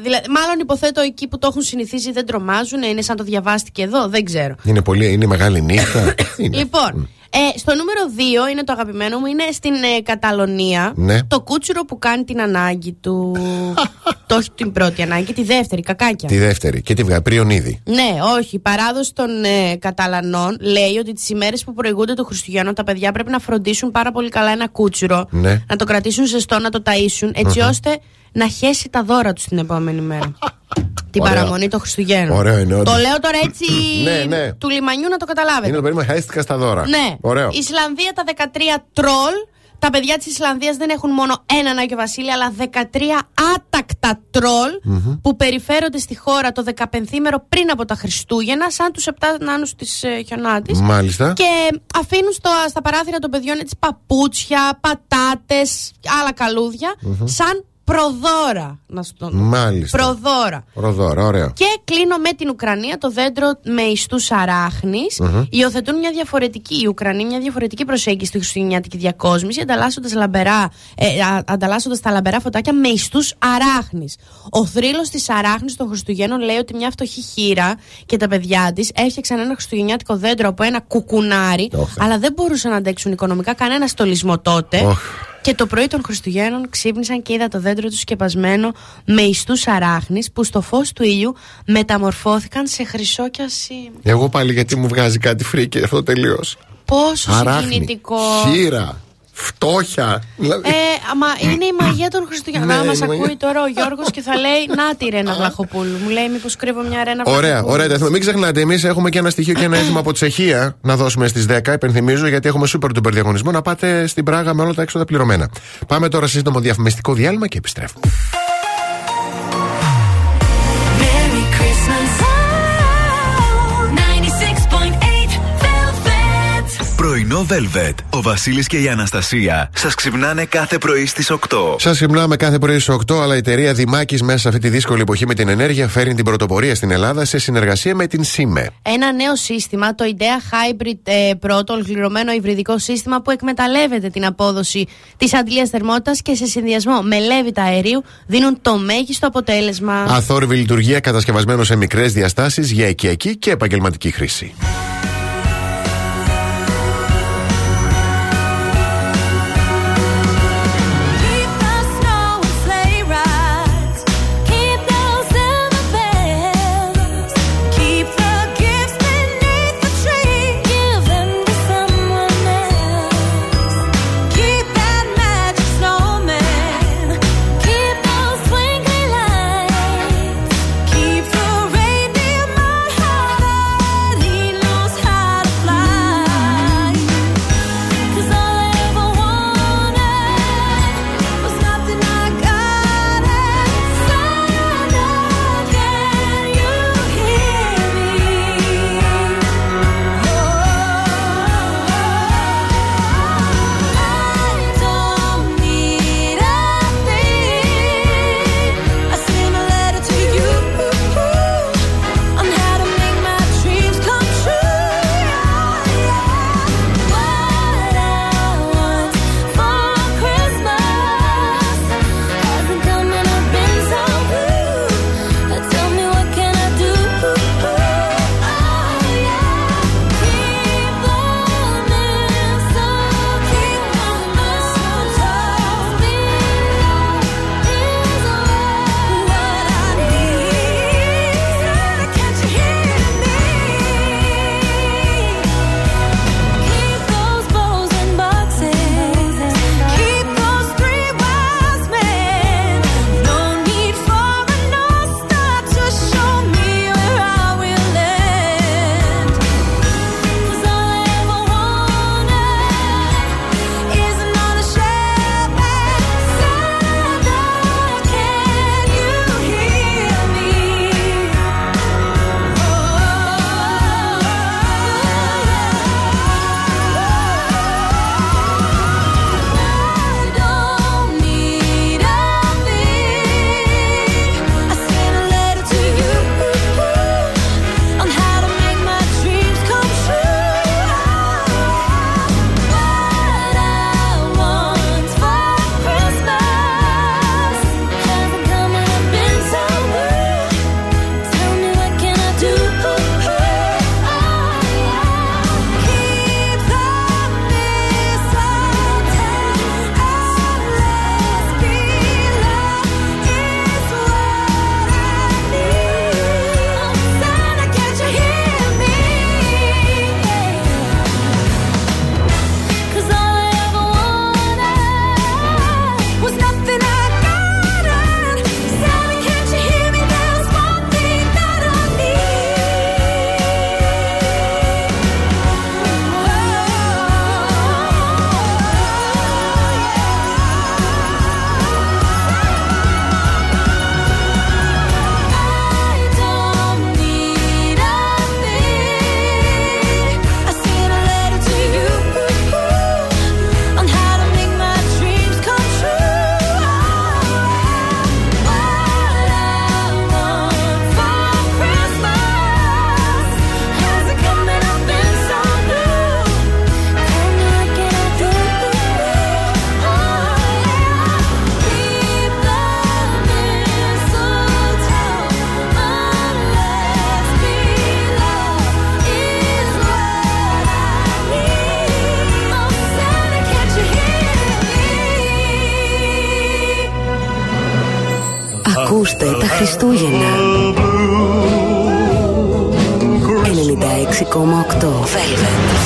δηλαδή, μάλλον υποθέτω εκεί που το έχουν συνηθίσει δεν τρομάζουν. Είναι σαν το διαβάστηκε εδώ, δεν ξέρω. Είναι, πολύ, είναι μεγάλη νύχτα. *coughs* είναι. Λοιπόν, ε, στο νούμερο 2 είναι το αγαπημένο μου, είναι στην ε, Καταλωνία. Ναι. Το κούτσουρο που κάνει την ανάγκη του. *laughs* το όχι την πρώτη ανάγκη, τη δεύτερη, κακάκια. Τη δεύτερη. Και τη βγάζει. Πριονίδη. Ναι, όχι. Η παράδοση των ε, Καταλανών λέει ότι τις ημέρες που προηγούνται του Χριστουγέννων τα παιδιά πρέπει να φροντίσουν πάρα πολύ καλά ένα κούτσουρο. Ναι. Να το κρατήσουν ζεστό, να το ταΐσουν, έτσι ώστε να χέσει τα δώρα τους την επόμενη μέρα. *laughs* την Ωραίο. παραμονή των Χριστουγέννων. Ωραίο είναι, όντως. Το λέω τώρα έτσι *clears throat* Ναι, ναι. του λιμανιού να το καταλάβετε. Είναι το περίμενα, χαίστηκα στα δώρα. Ναι. Ωραίο. Ισλανδία τα 13 τρόλ. Τα παιδιά της Ισλανδίας δεν έχουν μόνο έναν Άγιο Βασίλη, αλλά 13 άτακτα τρόλ που περιφέρονται στη χώρα το 15μέρο πριν από τα Χριστούγεννα, σαν τους 7 νάνους της ε, χιονάτης. Μάλιστα. Και αφήνουν στο, στα παράθυρα των παιδιών έτσι παπούτσια, πατάτες, άλλα καλούδια, σαν προδώρα. Να σου το πω. Μάλιστα. Προδώρα. Ροδόρα, ωραίο. Και κλείνω με την Ουκρανία, το δέντρο με ιστούς αράχνης. Υιοθετούν μια διαφορετική, οι Ουκρανοί, μια διαφορετική προσέγγιση στη χριστουγεννιάτικη διακόσμηση, ανταλλάσσοντας λαμπερά, ε, α- ανταλλάσσοντας τα λαμπερά φωτάκια με ιστούς αράχνης. Ο θρύλος της αράχνης των Χριστουγέννων λέει ότι μια φτωχή χείρα και τα παιδιά της έφτιαξαν ένα χριστουγεννιάτικο δέντρο από ένα κουκουνάρι, Ωχ. αλλά δεν μπορούσαν να αντέξουν οικονομικά κανένα στολισμό τότε. Ωχ. Και το πρωί των Χριστουγέννων ξύπνησαν και είδα το δέντρο τους σκεπασμένο με ιστούς αράχνης που στο φως του ήλιου μεταμορφώθηκαν σε χρυσό και ασήμ. Εγώ πάλι γιατί μου βγάζει κάτι φρίκι αυτό τελείως. Πόσο Αράχνη. συγκινητικό. Χείρα. Φτώχεια. Δηλαδή, Ε, αμα είναι η μαγεία των Χριστουγέννων. Ναι, Να η μα μαγεία. ακούει τώρα ο Γιώργος και θα λέει Να τη Ρένα Βλαχοπούλου. Μου λέει Μήπως κρύβω μια Ρένα Ωραία, Βλαχοπούλου. ωραία. τα έθιμα. Μην ξεχνάτε, εμείς έχουμε και ένα στοιχείο και ένα έθιμα από Τσεχία να δώσουμε στις 10. Υπενθυμίζω γιατί έχουμε super duper διαγωνισμό να πάτε στην Πράγα με όλα τα έξοδα πληρωμένα. Πάμε τώρα σε σύντομο διαφημιστικό διάλειμμα και επιστρέφουμε. Πρωινό Velvet. Ο Βασίλης και η Αναστασία σας ξυπνάνε κάθε πρωί στις 8. Σας ξυπνάμε κάθε πρωί στις 8, αλλά η εταιρεία Δημάκης μέσα σε αυτή τη δύσκολη εποχή με την ενέργεια φέρνει την πρωτοπορία στην Ελλάδα σε συνεργασία με την ΣΥΜΕ. Ένα νέο σύστημα, το IDEA Hybrid ε, Pro, το ολοκληρωμένο υβριδικό σύστημα που εκμεταλλεύεται την απόδοση της αντλίας θερμότητας και σε συνδυασμό με λέβητα αερίου δίνουν το μέγιστο αποτέλεσμα. Αθόρυβη λειτουργία κατασκευασμένο σε μικρές διαστάσεις για οικιακή και επαγγελματική χρήση. Τα Χριστούγεννα. Ένενιδα έξι κομακτό. Velvet.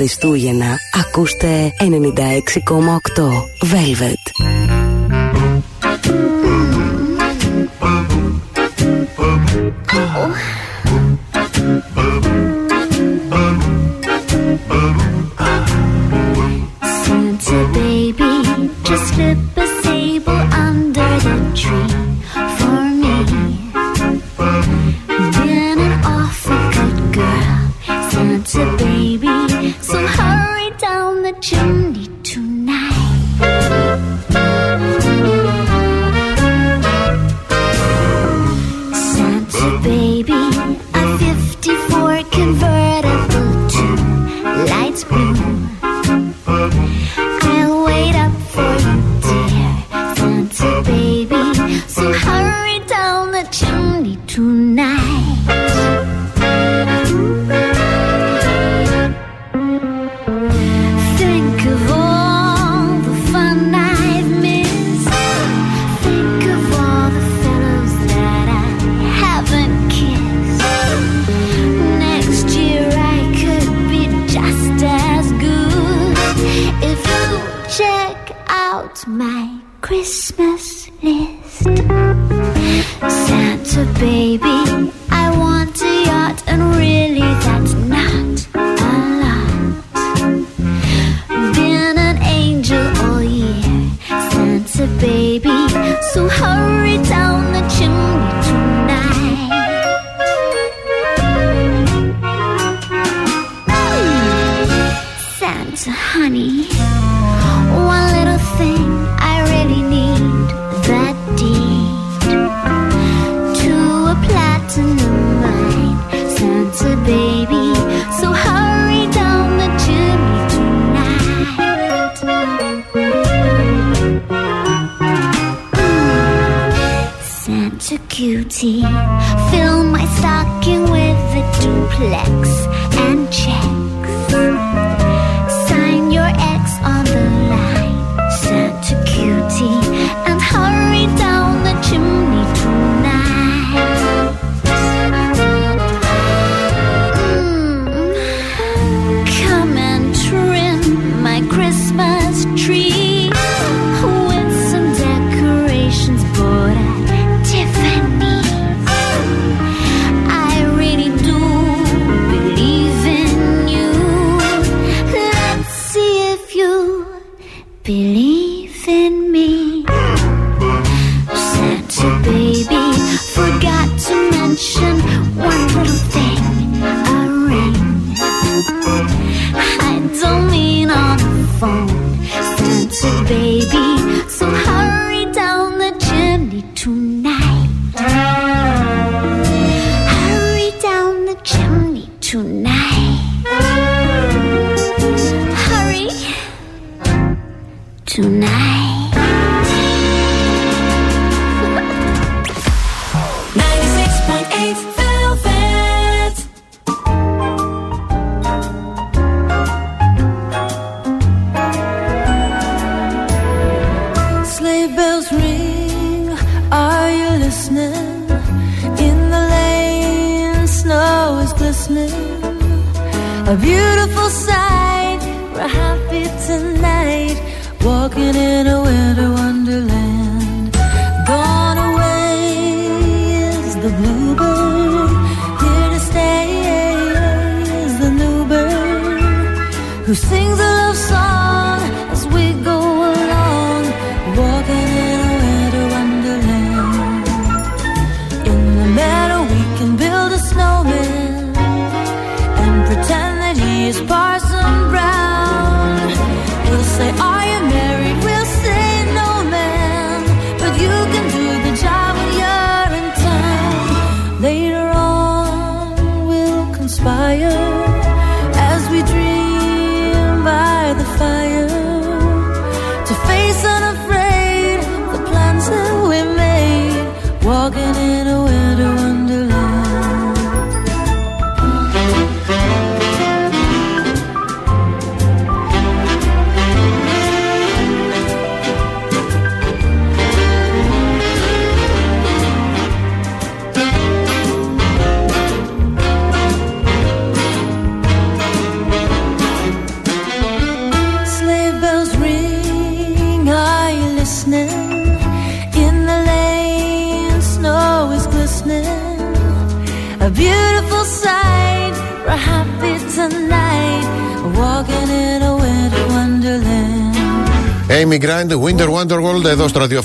Χριστούγεννα ακούστε ένενιδα έξι κομακτό. Velvet.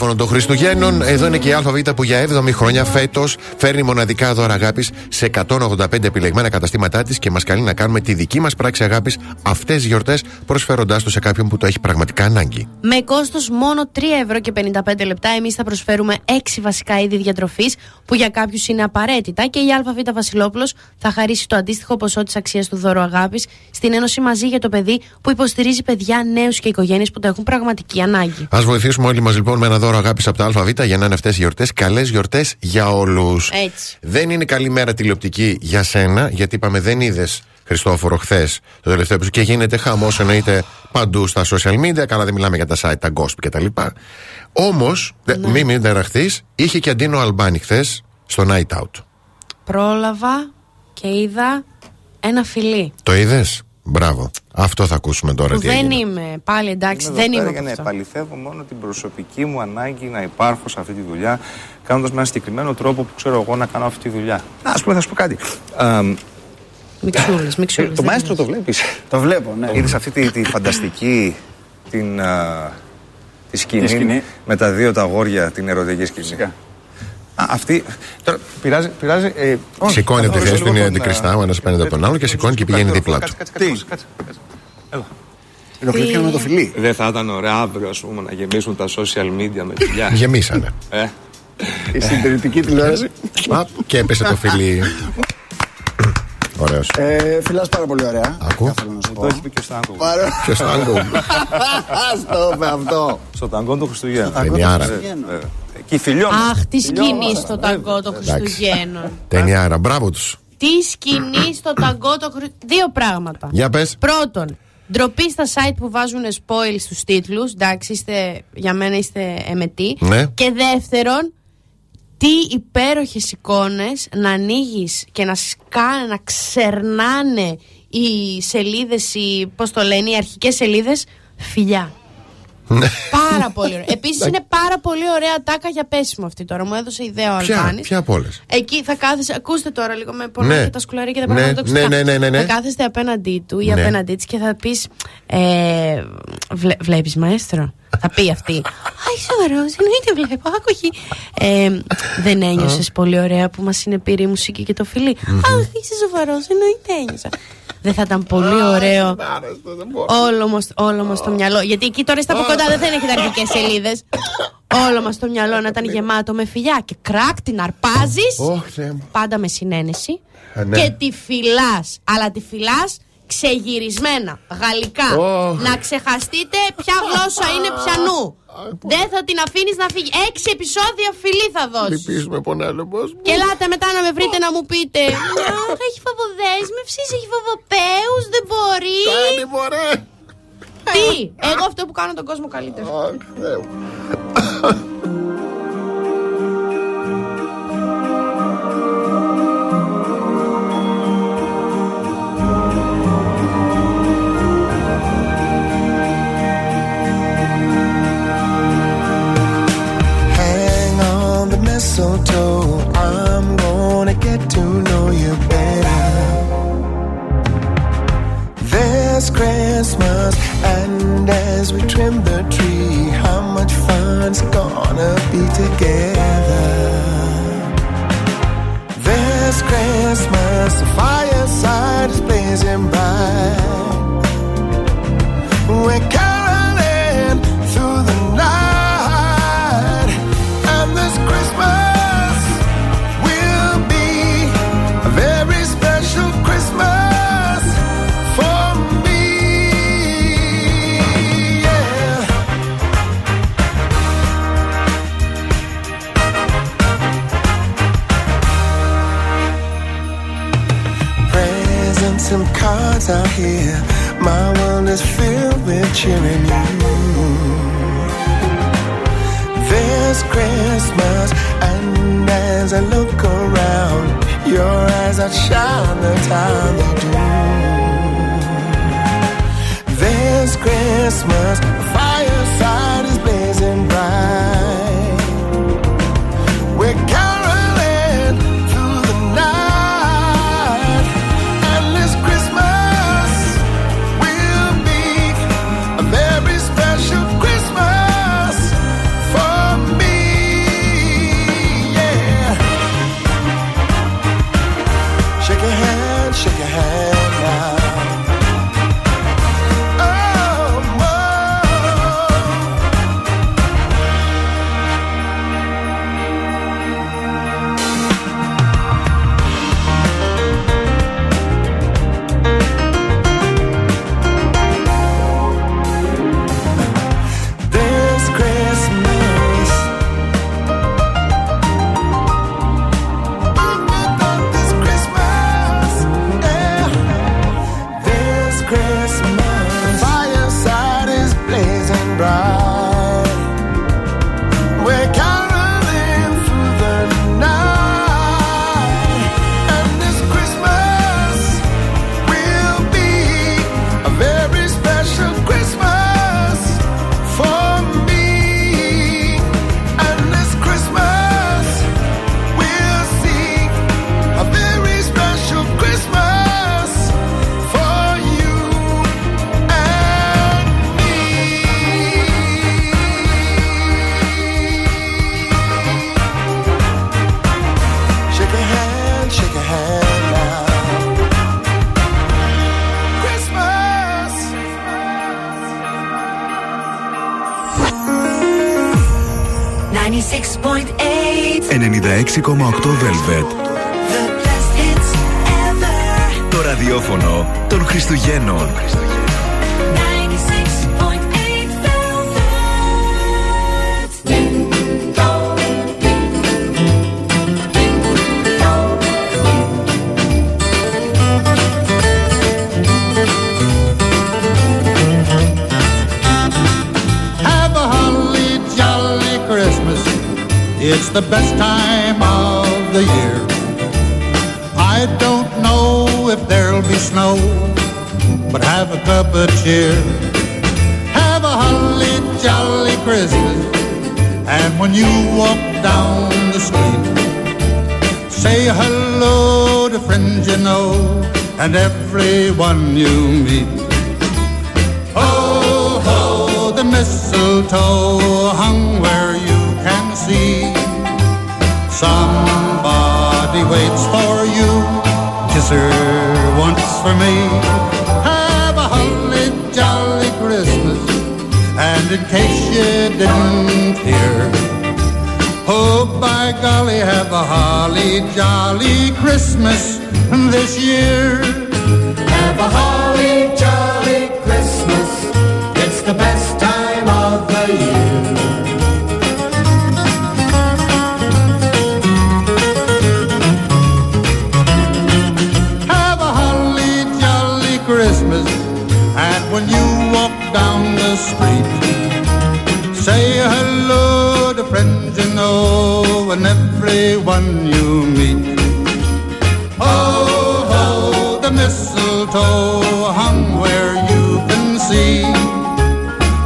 Ραδιόφωνο των Χριστουγέννων. Εδώ είναι και η ΑΒ που για 7η χρονιά φέτος φέρνει μοναδικά δώρα αγάπης σε 185 επιλεγμένα καταστήματά της και μας καλεί να κάνουμε τη δική μας πράξη αγάπης αυτές τις γιορτές, προσφέροντάς το σε κάποιον που το έχει πραγματικά ανάγκη. Με κόστος μόνο 3 ευρώ και 55 λεπτά, εμείς θα προσφέρουμε 6 βασικά είδη διατροφής που για κάποιους είναι απαραίτητα και η ΑΒ Βασιλόπουλος θα χαρίσει το αντίστοιχο ποσό της αξίας του δώρου αγάπης στην Ένωση Μαζί για το Παιδί που υποστηρίζει παιδιά, νέους και οικογένειες που το έχουν πραγματική ανάγκη. Α βοηθήσουμε όλοι μας λοιπόν με ένα δώρο αγάπης από τα ΑΒ για να είναι αυτές οι γιορτές καλές γιορτές για όλους. Έτσι. Δεν είναι καλή μέρα τηλεοπτική για σένα, γιατί είπαμε δεν είδες Χριστόφορο χθες το τελευταίο επεισόδιο και γίνεται χαμός εννοείται παντού στα social media. Καλά, δεν μιλάμε για τα site, τα gossip κτλ. Όμως, Ναι. μη μην ταραχθεί, είχε και Αντίνο Αλμπάνι χθες στο Night Out. Πρόλαβα και είδα ένα φιλί. Το είδες; Μπράβο. Αυτό θα ακούσουμε τώρα Που τι δεν έγινε. είμαι, πάλι εντάξει, Είμαι δεν εδώ είμαι πέρα από για να αυτό. επαληθεύω μόνο την προσωπική μου ανάγκη να υπάρχω σε αυτή τη δουλειά, κάνοντας με ένα συγκεκριμένο τρόπο που ξέρω εγώ να κάνω αυτή τη δουλειά. Να, ας πούμε, θα σου πω κάτι. Αμ, Μιξούλες, μιξούλες. το μαέστρο το βλέπεις; Το βλέπω, ναι. Είδες αυτή τη, τη φανταστική την, α, τη σκηνή, Τη σκηνή. με τα δύο τα αγόρια, την ερωτική σκηνή; Φυσικά. Α, αυτή. Τώρα πειράζει. πειράζει ε, όχι, Σηκώνει από τη θα θέση δώσω του λίγο είναι τον, αντικριστά, α, ο ένας παίρνει από τον άλλο και σηκώνει και πηγαίνει δίπλα του. Κάτσε, κάτσε, κάτσε, κάτσε, κάτσε. Έλα. Ενοχλήθηκαν με το φιλί. Δεν θα ήταν ωραίο αύριο, ας πούμε, να γεμίσουν τα social media με φιλιά. *laughs* Γεμίσανε. Ε, Η συντηρητική τηλεόραση. Α, και έπεσε το φιλί. Ωραίος. Ε, φιλάς πάρα πολύ ωραία. Ακού. Θέλω να σου πω. το έχει πει και ο Στάνκος. Πάρα- Ποιο *laughs* το άλλο. Στο είπε αυτό. Στο ταγκό του Χριστουγέννου. Ταινιάρα. Εκεί φιλιό. Αχ, τι σκηνή στο ταγκό των Χριστουγέννων. Ταινιάρα. Μπράβο τους. Τι σκηνή στο ταγκό των Χριστουγέννων. Δύο πράγματα. Για πες. Πρώτον, ντροπή στα site που βάζουν spoil στους τίτλους. Εντάξει, είστε, για μένα είστε εμετοί. Ναι. Και δεύτερον, τι υπέροχες εικόνες να ανοίγεις και να σκάνε, να ξερνάνε οι σελίδες, οι, πώς το λένε, οι αρχικές σελίδες, φιλιά. Πάρα πολύ ωραία. Επίσης είναι πάρα πολύ ωραία τάκα για πέσιμο αυτή τώρα. Μου έδωσε ιδέα ο Ποια, Αλβάνης. ποια από όλες; Εκεί θα κάθεσαι. Ακούστε τώρα λίγο με πονάει Ναι. και τα σκουλαρίκια τα Ναι, πράγματα ναι, ναι, ναι, ναι, ναι. Θα κάθεστε απέναντί του ή Ναι. απέναντί της και θα πεις. Ε, βλέ, Βλέπεις μαέστρο; Θα πει αυτή. Α, είσαι ωραίος, εννοείται βλέπω. Άκουγη. Ε, δεν ένιωσες πολύ ωραία που μας είναι πήρε η μουσική και το φιλί; Αχ, είσαι σοβαρός, εννοείται ένιωσα. Δεν θα ήταν πολύ ωραίο όλο μας, όλο μας το μυαλό. Γιατί εκεί τώρα στα από κοντά δεν θα είναι αρχικές σελίδες. όλο μας το μυαλό να ήταν γεμάτο με φιλιά και κράκ την αρπάζεις Ωχ, Θεέ μου. πάντα με συνένεση Α, ναι. και τη φυλάς αλλά τη φυλάς ξεγυρισμένα γαλλικά. Ωχ. να ξεχαστείτε ποια γλώσσα είναι πιανού. Δεν θα την αφήνεις να φύγει. Έξι επεισόδια φιλί θα δώσεις. Λυπήσουμε πονέλεμο. και ελάτε μετά να με βρείτε να μου πείτε. Αχ, έχει φοβοδέσμευσης, έχει φοβοπαίους, δεν μπορεί. Κάνει μωρέ. Τι, εγώ αυτό που κάνω τον κόσμο καλύτερο if there'll be snow, but have a cup of cheer. Have a holly jolly Christmas. And when you walk down the street, say hello to friends you know and everyone you meet. Ho, ho, the mistletoe hung where you can see. Somebody waits for for me. Have a holly jolly Christmas, and in case you didn't hear, oh by golly, have a holly jolly Christmas this year. Have a holly jolly everyone you meet. Oh, ho, the mistletoe hung where you can see.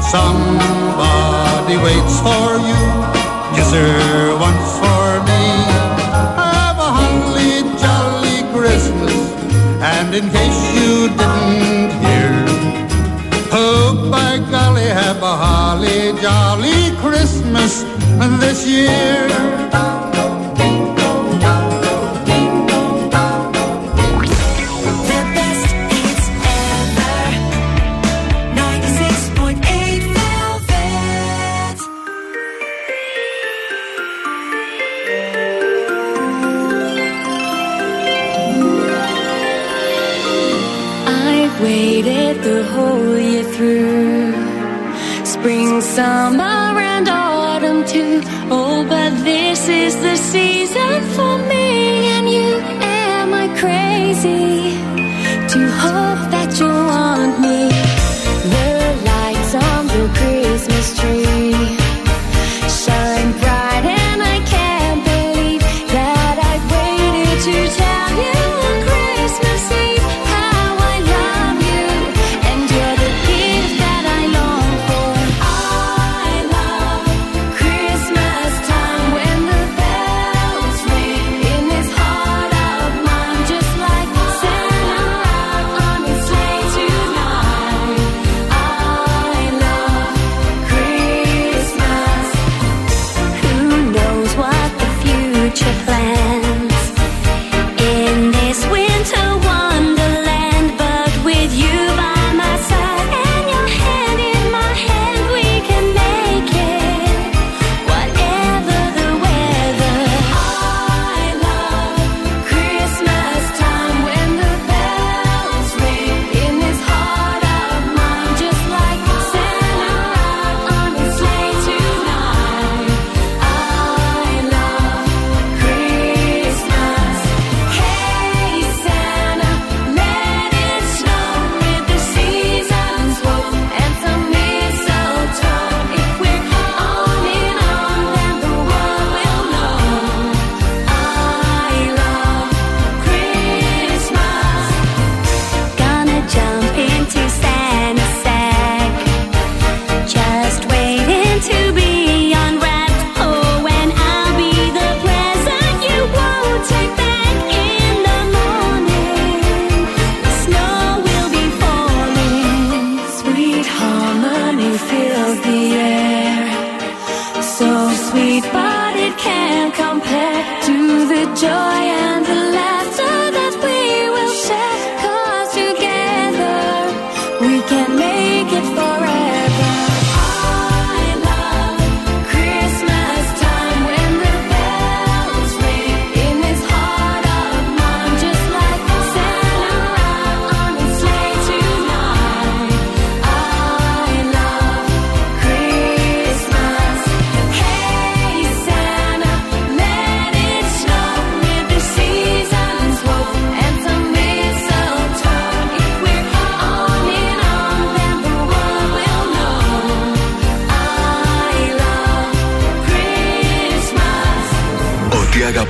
Somebody waits for you, kiss her once for me. Have a holly jolly Christmas, and in case you didn't hear, oh by golly, have a holly jolly Christmas this year. Is the season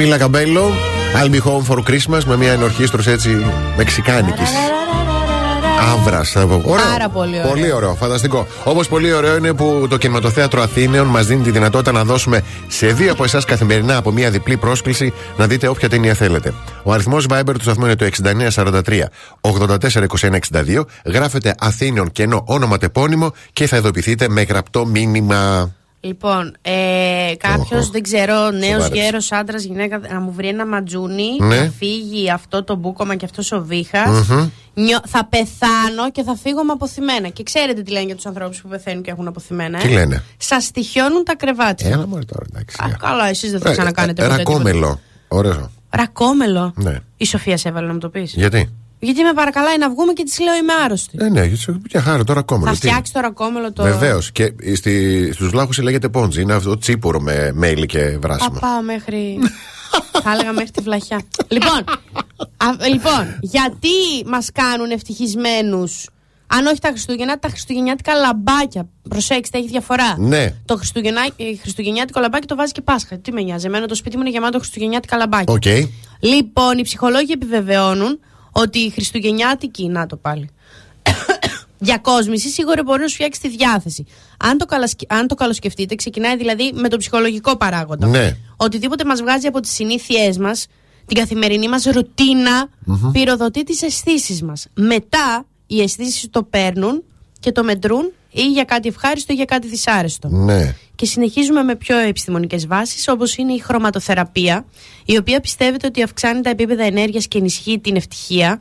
Καμίλα Καμπέλο, I'll be home for Christmas με μια ενορχήστρωση έτσι μεξικάνικης. Άβρας, θα πω. Ωραίο. Πάρα πολύ ωραίο. Πολύ ωραίο, φανταστικό. Όπως πολύ ωραίο είναι που το Κινηματοθέατρο Αθήνεων μας δίνει τη δυνατότητα να δώσουμε σε δύο από εσάς καθημερινά από μια διπλή πρόσκληση να δείτε όποια ταινία θέλετε. Ο αριθμός Viber του σταθμού είναι το 6943 842162. Γράφετε Αθήνων κενό όνομα τεπώνυμο και θα ειδοποιηθείτε με γραπτό μήνυμα. Λοιπόν, ε, κάποιος, Οχο. δεν ξέρω, νέος Σοβαρές. γέρος άντρας, γυναίκα, να μου βρει ένα ματζούνι, Ναι. να φύγει αυτό το μπούκομα και αυτός ο βήχας. Μμμ. Θα πεθάνω και θα φύγω με αποθυμένα. Και ξέρετε τι λένε για τους ανθρώπους που πεθαίνουν και έχουν αποθυμένα. Ε; Τι λένε; Σα στοιχιώνουν τα κρεβάτια. Έλα μωρέ τώρα, εντάξει. Α, καλά, εσείς δεν θα Ε, ξανακάνετε ε, ποτέ. τίποτα. Ρακόμελο. Ωραίο. Ρακόμελο. Ναι. Η Σοφία σε έβαλε να μου το πεις. Γιατί; Γιατί με παρακαλάει να βγούμε και της λέω είμαι άρρωστη. Ε, ναι, γιατί μια χαρά τώρα κόμμα. θα φτιάξει το ρακόμελο το. Βεβαίως. Και στη, στους βλάχους λέγεται πόντζι. Είναι αυτό τσίπουρο με μέλι και Θα βράσιμο. πάω μέχρι. θα έλεγα μέχρι τη βλαχιά. λοιπόν, α, λοιπόν, γιατί μας κάνουν ευτυχισμένους, αν όχι τα Χριστούγεννα, τα Χριστουγεννιάτικα λαμπάκια. Προσέξτε, έχει διαφορά. Ναι. Το Χριστουγεννά- ε, Χριστουγεννιάτικο λαμπάκι το βάζει και Πάσχα. Τι με νοιάζει, εμένα το σπίτι μου είναι γεμάτο Χριστουγεννιάτικα λαμπάκια. Οκ. Λοιπόν, οι ψυχολόγοι επιβεβαιώνουν ότι η Χριστουγεννιάτικη, να το πάλι, *coughs* διακόσμηση σίγουρα μπορεί να σου φτιάξει τη διάθεση. Αν το, καλασκε- αν το καλοσκεφτείτε, ξεκινάει δηλαδή με το ψυχολογικό παράγοντα. Ναι. Οτιδήποτε μας βγάζει από τις συνήθειές μας, την καθημερινή μας ρουτίνα, Μμμ. πυροδοτεί τις αισθήσεις μας. Μετά οι αισθήσεις το παίρνουν και το μετρούν ή για κάτι ευχάριστο ή για κάτι δυσάρεστο. Ναι. Και συνεχίζουμε με πιο επιστημονικές βάσεις, όπως είναι η χρωματοθεραπεία, η οποία πιστεύεται ότι αυξάνει τα επίπεδα ενέργειας και ενισχύει την ευτυχία,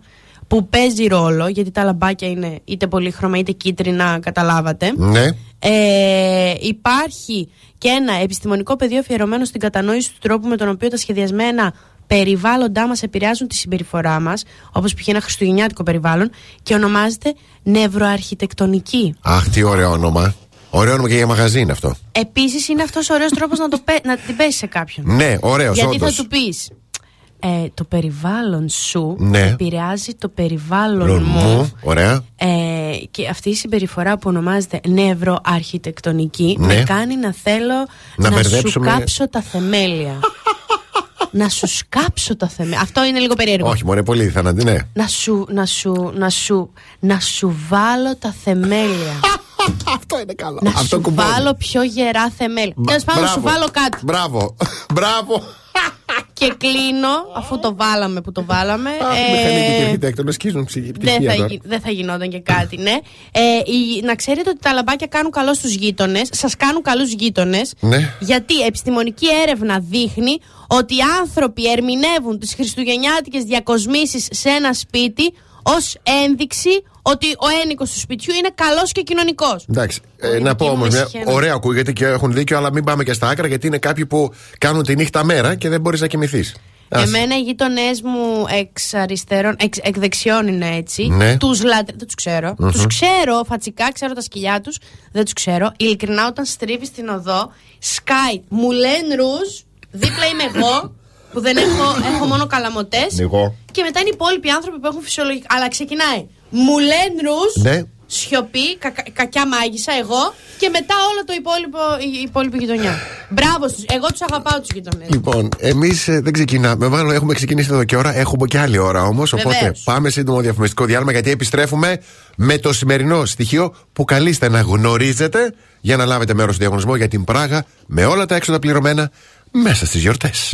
που παίζει ρόλο, γιατί τα λαμπάκια είναι είτε πολύχρωμα είτε κίτρινα, καταλάβατε. Ναι. Ε, υπάρχει και ένα επιστημονικό πεδίο αφιερωμένο στην κατανόηση του τρόπου με τον οποίο τα σχεδιασμένα περιβάλλοντά μας επηρεάζουν τη συμπεριφορά μας, όπως π.χ. ένα χριστουγεννιάτικο περιβάλλον, και ονομάζεται νευροαρχιτεκτονική. Αχ, τι ωραίο όνομα. Ωραίο όνομα και για μαγαζί είναι αυτό. Επίσης, είναι αυτός ο ωραίος τρόπος να, το πέ- να την πέσει σε κάποιον. Ναι, ωραίος, Γιατί όντως. θα του πεις, ε, το περιβάλλον σου Ναι. επηρεάζει το περιβάλλον μου. Μου, ωραία. Ε, και αυτή η συμπεριφορά που ονομάζεται νευροαρχιτεκτονική Ναι. με κάνει να θέλω Να να, σου μπερδέψουμε- κάψω τα θεμέλια. *laughs* να σου σκάψω τα θεμέλια. Αυτό είναι λίγο περίεργο. Όχι, μωρέ, πολύ θανατή, ναι. Να σου, να σου, να σου, να σου βάλω τα θεμέλια. Αυτό είναι καλό. Να Αυτό σου κουμπώνει. βάλω πιο γερά θεμέλια. Τέλος πάντων, να σου Μπράβο. βάλω κάτι. Μπράβο. Μπράβο. Και κλείνω, αφού το βάλαμε που το βάλαμε. Αχ, οι ε, μηχανικοί και οι αρχιτέκτονες σκίζουν ψυχή δεν πτυχία θα, τώρα. γι- δεν θα γινόταν και κάτι, ναι. Ε, η- να ξέρετε ότι τα λαμπάκια κάνουν καλό στους γείτονες, σας κάνουν καλούς γείτονες. Ναι. Γιατί επιστημονική έρευνα δείχνει ότι οι άνθρωποι ερμηνεύουν τις χριστουγεννιάτικες διακοσμήσεις σε ένα σπίτι ως ένδειξη ότι ο ένικος του σπιτιού είναι καλός και κοινωνικός. Εντάξει. Ε, να πω μου όμως, ησυχία να- ωραία ακούγεται και έχουν δίκιο, αλλά μην πάμε και στα άκρα γιατί είναι κάποιοι που κάνουν τη νύχτα μέρα και δεν μπορείς να κοιμηθείς. Εμένα οι γείτονέ μου εξ αριστερών, εξ, εκ δεξιών είναι έτσι. Ναι. Τους λατρε... Δεν τους ξέρω. Μμμ. Τους ξέρω φατσικά, ξέρω τα σκυλιά τους. Δεν τους ξέρω. Ειλικρινά, όταν στρίβει στην οδό, σκάει μουλέν ρουζ, δίπλα είμαι εγώ, που δεν έχω, έχω μόνο καλαμοτέ. Εγώ. Και μετά είναι οι υπόλοιποι άνθρωποι που έχουν φυσιολογικά. Αλλά ξεκινάει μουλέν ρουζ, Ναι. σιωπή, κακα- κακιά μάγισσα, εγώ και μετά όλο το υπόλοιπο, η υπόλοιπη γειτονιά. Μπράβο στους. Εγώ τους αγαπάω τους γειτονές. Λοιπόν, εμείς δεν ξεκινάμε. Μάλλον έχουμε ξεκινήσει εδώ και ώρα. Έχουμε και άλλη ώρα όμως. Οπότε Βεβαίως. πάμε σύντομο διαφημιστικό διάλειμμα γιατί επιστρέφουμε με το σημερινό στοιχείο που καλείστε να γνωρίζετε για να λάβετε μέρος στο διαγωνισμό για την Πράγα με όλα τα έξοδα πληρωμένα μέσα στις γιορτές.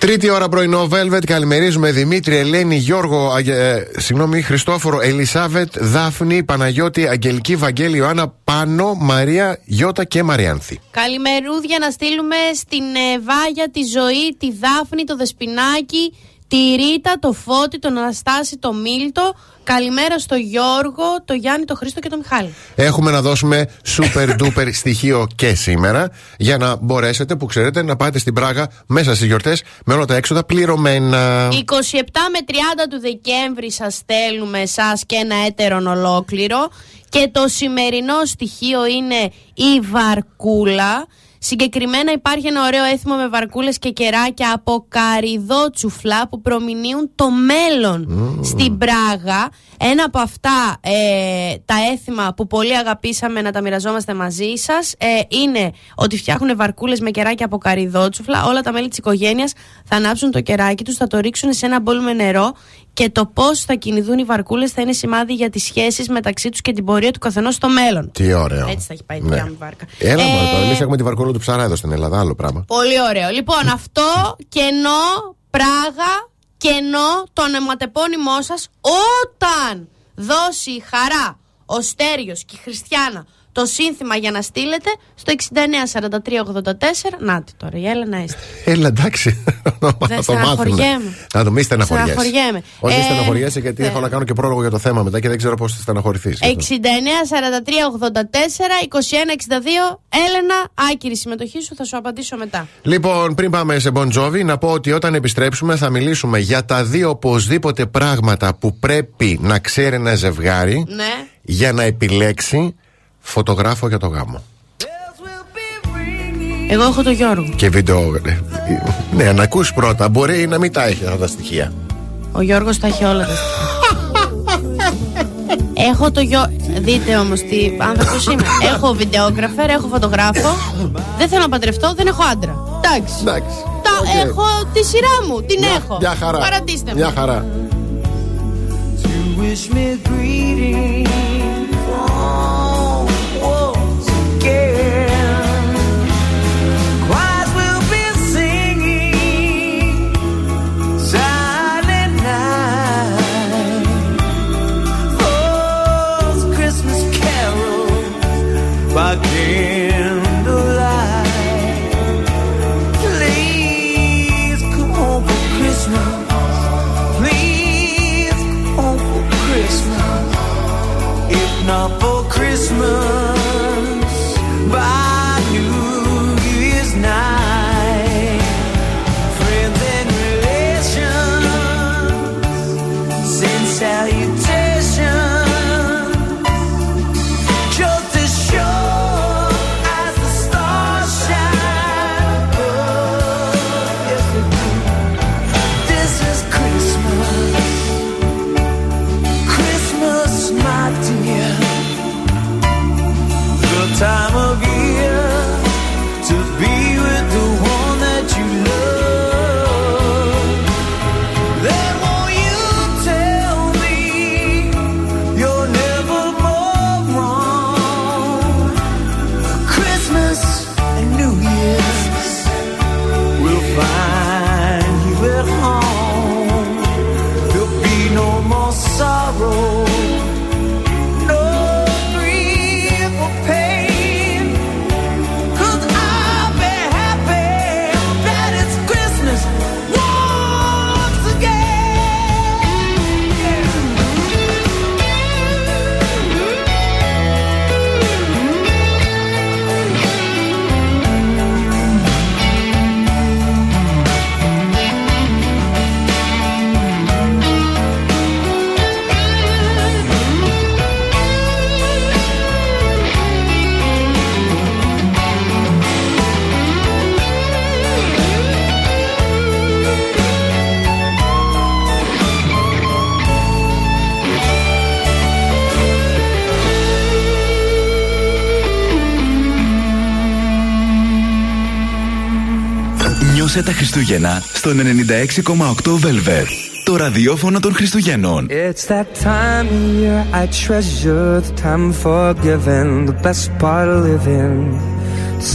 Τρίτη ώρα πρωινό Velvet. Καλημερίζουμε Δημήτρη, Ελένη, Γιώργο, Αγε- ε, συγγνώμη, Χριστόφορο, Ελισάβετ, Δάφνη, Παναγιώτη, Αγγελική, Βαγγέλη, Ιωάννα, Πάνο, Μαρία, Γιώτα και Μαριάνθη. Καλημερούδια να στείλουμε στην ε, Βάγια, τη Ζωή, τη Δάφνη, το Δεσπινάκι, τη Ρίτα, το Φώτη, τον Αναστάση, το Μίλτο. Καλημέρα στο Γιώργο, το Γιάννη, το Χρήστο και το Μιχάλη. Έχουμε να δώσουμε super duper στοιχείο και σήμερα για να μπορέσετε, που ξέρετε, να πάτε στην Πράγα μέσα στις γιορτές με όλα τα έξοδα πληρωμένα. 27 με 30 του Δεκέμβρη σας στέλνουμε εσάς και ένα έτερον ολόκληρο και το σημερινό στοιχείο είναι η βαρκούλα. Συγκεκριμένα υπάρχει ένα ωραίο έθιμο με βαρκούλες και κεράκια από καριδότσουφλα που προμηνύουν το μέλλον στην Πράγα. Ένα από αυτά ε, τα έθιμα που πολύ αγαπήσαμε να τα μοιραζόμαστε μαζί σας ε, είναι ότι φτιάχνουν βαρκούλες με κεράκια από καριδότσουφλα. Όλα τα μέλη της οικογένειας θα ανάψουν το κεράκι τους, θα το ρίξουν σε ένα μπολ με νερό και το πώς θα κινηθούν οι βαρκούλες θα είναι σημάδι για τις σχέσεις μεταξύ τους και την πορεία του καθενός στο μέλλον. Τι ωραίο. Έτσι θα έχει πάει η Ναι. δικιά μου βάρκα. Έλα, Ε, ε... εμείς έχουμε τη βαρκούλα του ψαρά εδώ στην Ελλάδα, άλλο πράγμα. Πολύ ωραίο. Λοιπόν, αυτό κενό, πράγα, κενό το ονοματεπώνυμό σας όταν δώσει η χαρά ο Στέριος και η Χριστιανά το σύνθημα για να στείλετε στο 694384. Νάτι τώρα, η Έλενα έστειλε. Έλα, εντάξει. *laughs* να το μάθουμε. στεναχωριέμαι. Να το μη στεναχωριέσαι. Στεναχωριέμαι. Όχι, μη Ε, στεναχωριέσαι γιατί ναι. έχω να κάνω και πρόλογο για το θέμα μετά και δεν ξέρω πώς θα στεναχωρηθείς. 69 43 84 21 62 Έλενα, άκυρη συμμετοχή σου, θα σου απαντήσω μετά. Λοιπόν, πριν πάμε σε Bon Jovi, να πω ότι όταν επιστρέψουμε θα μιλήσουμε για τα δύο οπωσδήποτε πράγματα που πρέπει να ξέρει ένα ζευγάρι Ναι. για να επιλέξει φωτογράφο για το γάμο. Εγώ έχω το Γιώργο. Και βίντεο. ε, Ναι, να ακούσει πρώτα. Μπορεί να μην τα έχει αυτά τα στοιχεία. Ο Γιώργος τα έχει όλα τα στοιχεία. Έχω το γιο. Δείτε όμως τι άνθρωπος είμαι. Έχω βιντεόγραφερ, έχω φωτογράφο. Δεν θέλω να παντρευτώ, δεν έχω άντρα. Εντάξει. Εντάξει. Τα έχω τη σειρά μου, την έχω. Μια χαρά. Παρατήστε με. Μια χαρά. Ένωσε τα Χριστούγεννα στον 96,8 Velvet. Το ραδιόφωνο των Χριστουγέννων. It's that time of year I treasure the time for giving, the best part of living.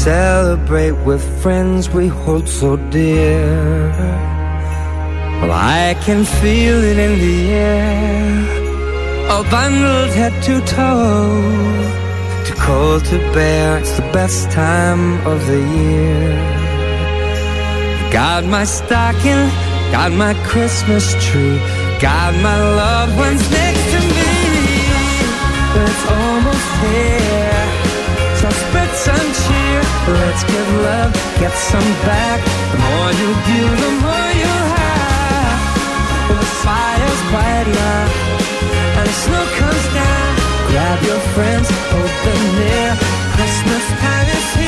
Celebrate with friends we hold so dear. Well, I can feel it in the air, all bundled head to toe. Too cold to bear, it's the best time of the year. Got my stocking, got my Christmas tree, got my loved ones next to me. It's almost here, so spread some cheer. Let's give love, get some back. The more you give, the more you have. The fire's bright now, and the snow comes down. Grab your friends, them near. Christmas time is here.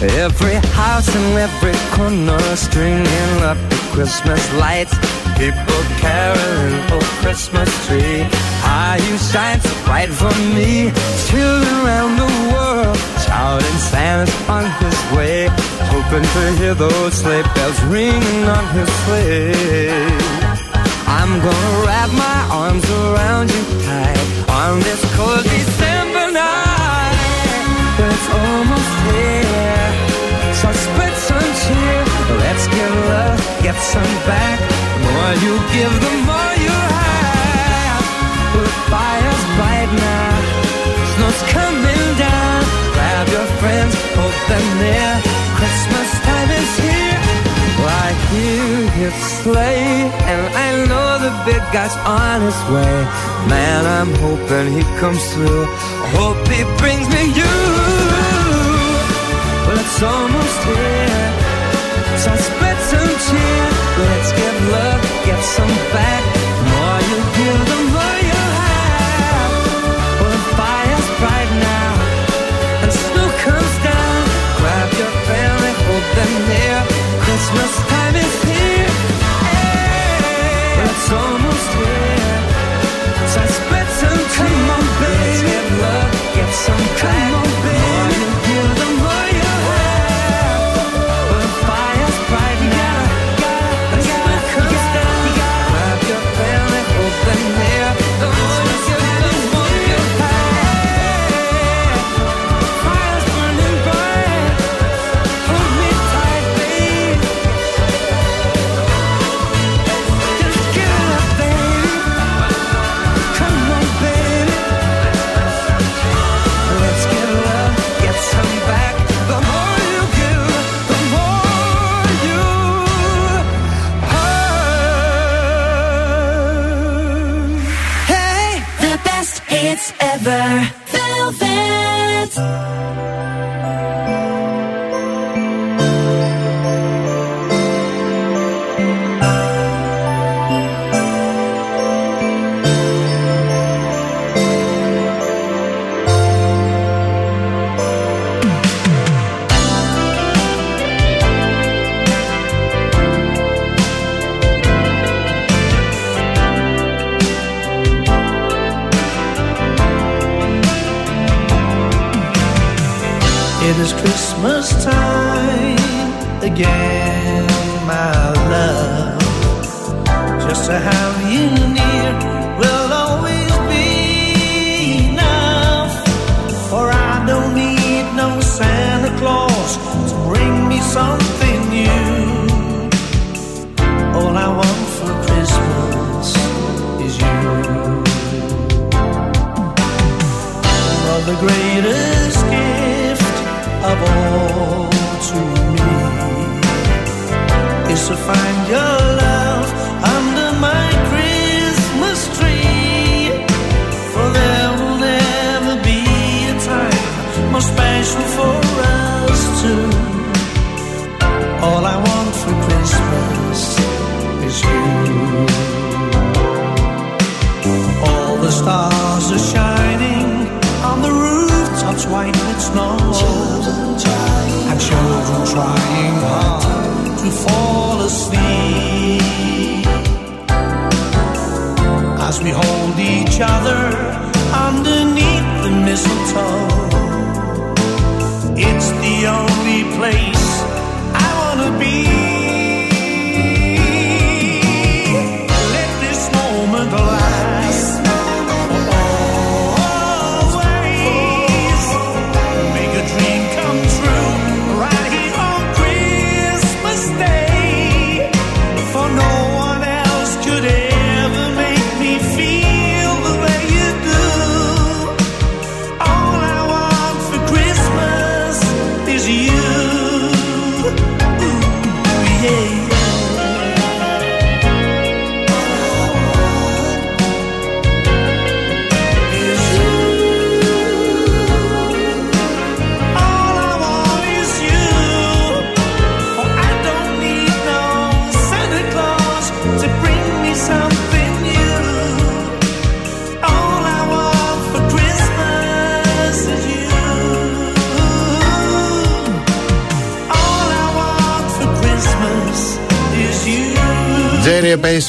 Every house and every corner stringing up the Christmas lights. People caroling, oh Christmas tree. High you shine so bright for me. Children around the world shouting Santa's on his way. Hoping to hear those sleigh bells ringing on his sleigh. I'm gonna wrap my arms around you tight on this cold December night. It's almost here, cheer. Let's give love, get some back. The more you give, the more you have. The fire's bright now, snow's coming down. Grab your friends, hold them near. Christmas time is here. Well, I hear his sleigh, and I know the big guy's on his way. Man, I'm hoping he comes through. I hope he brings me you. Well, it's almost here, some back.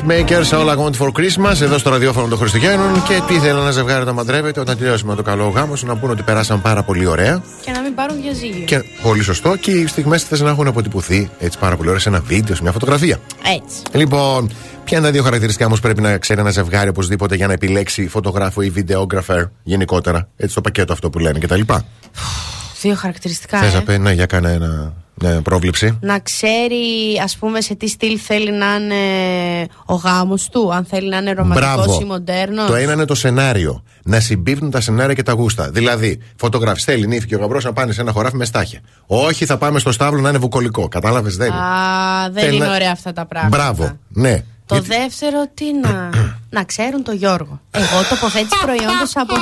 Jerry Pacemakers, All I Want for Christmas, εδώ στο ραδιόφωνο των Χριστουγέννων. Και τι θέλει ένα ζευγάρι να μαντρεύεται όταν τελειώσουμε το καλό γάμο σου να πούνε ότι περάσαν πάρα πολύ ωραία. Και να μην πάρουν διαζύγιο. Και πολύ σωστό. Και οι στιγμές θες να έχουν αποτυπωθεί έτσι πάρα πολύ ωραία σε ένα βίντεο, σε μια φωτογραφία. Έτσι. Λοιπόν, ποια είναι τα δύο χαρακτηριστικά όμως πρέπει να ξέρει ένα ζευγάρι οπωσδήποτε για να επιλέξει φωτογράφο ή βιντεόγραφερ γενικότερα; Έτσι το πακέτο αυτό που λένε κτλ. Δύο χαρακτηριστικά. Θες ε. να πεις, ναι, για κάνε ένα, μια πρόβληψη. Να ξέρει, ας πούμε, σε τι στυλ θέλει να είναι ο γάμος του. Αν θέλει να είναι ρομαντικός ή μοντέρνος. Το ένα είναι το σενάριο. Να συμπίπτουν τα σενάρια και τα γούστα. Δηλαδή, φωτογράφη θέλει νύφη και ο γαμπρός να πάνε σε ένα χωράφι με στάχια. Όχι, θα πάμε στο στάβλο να είναι βουκολικό. Κατάλαβες, δεν είναι. Α, δεν Θέλει είναι να- ωραία αυτά τα πράγματα. Μπράβο, ναι. Το δεύτερο, τι να. *clears throat* να ξέρουν το Γιώργο. Εγώ τοποθέτηση προϊόντος από,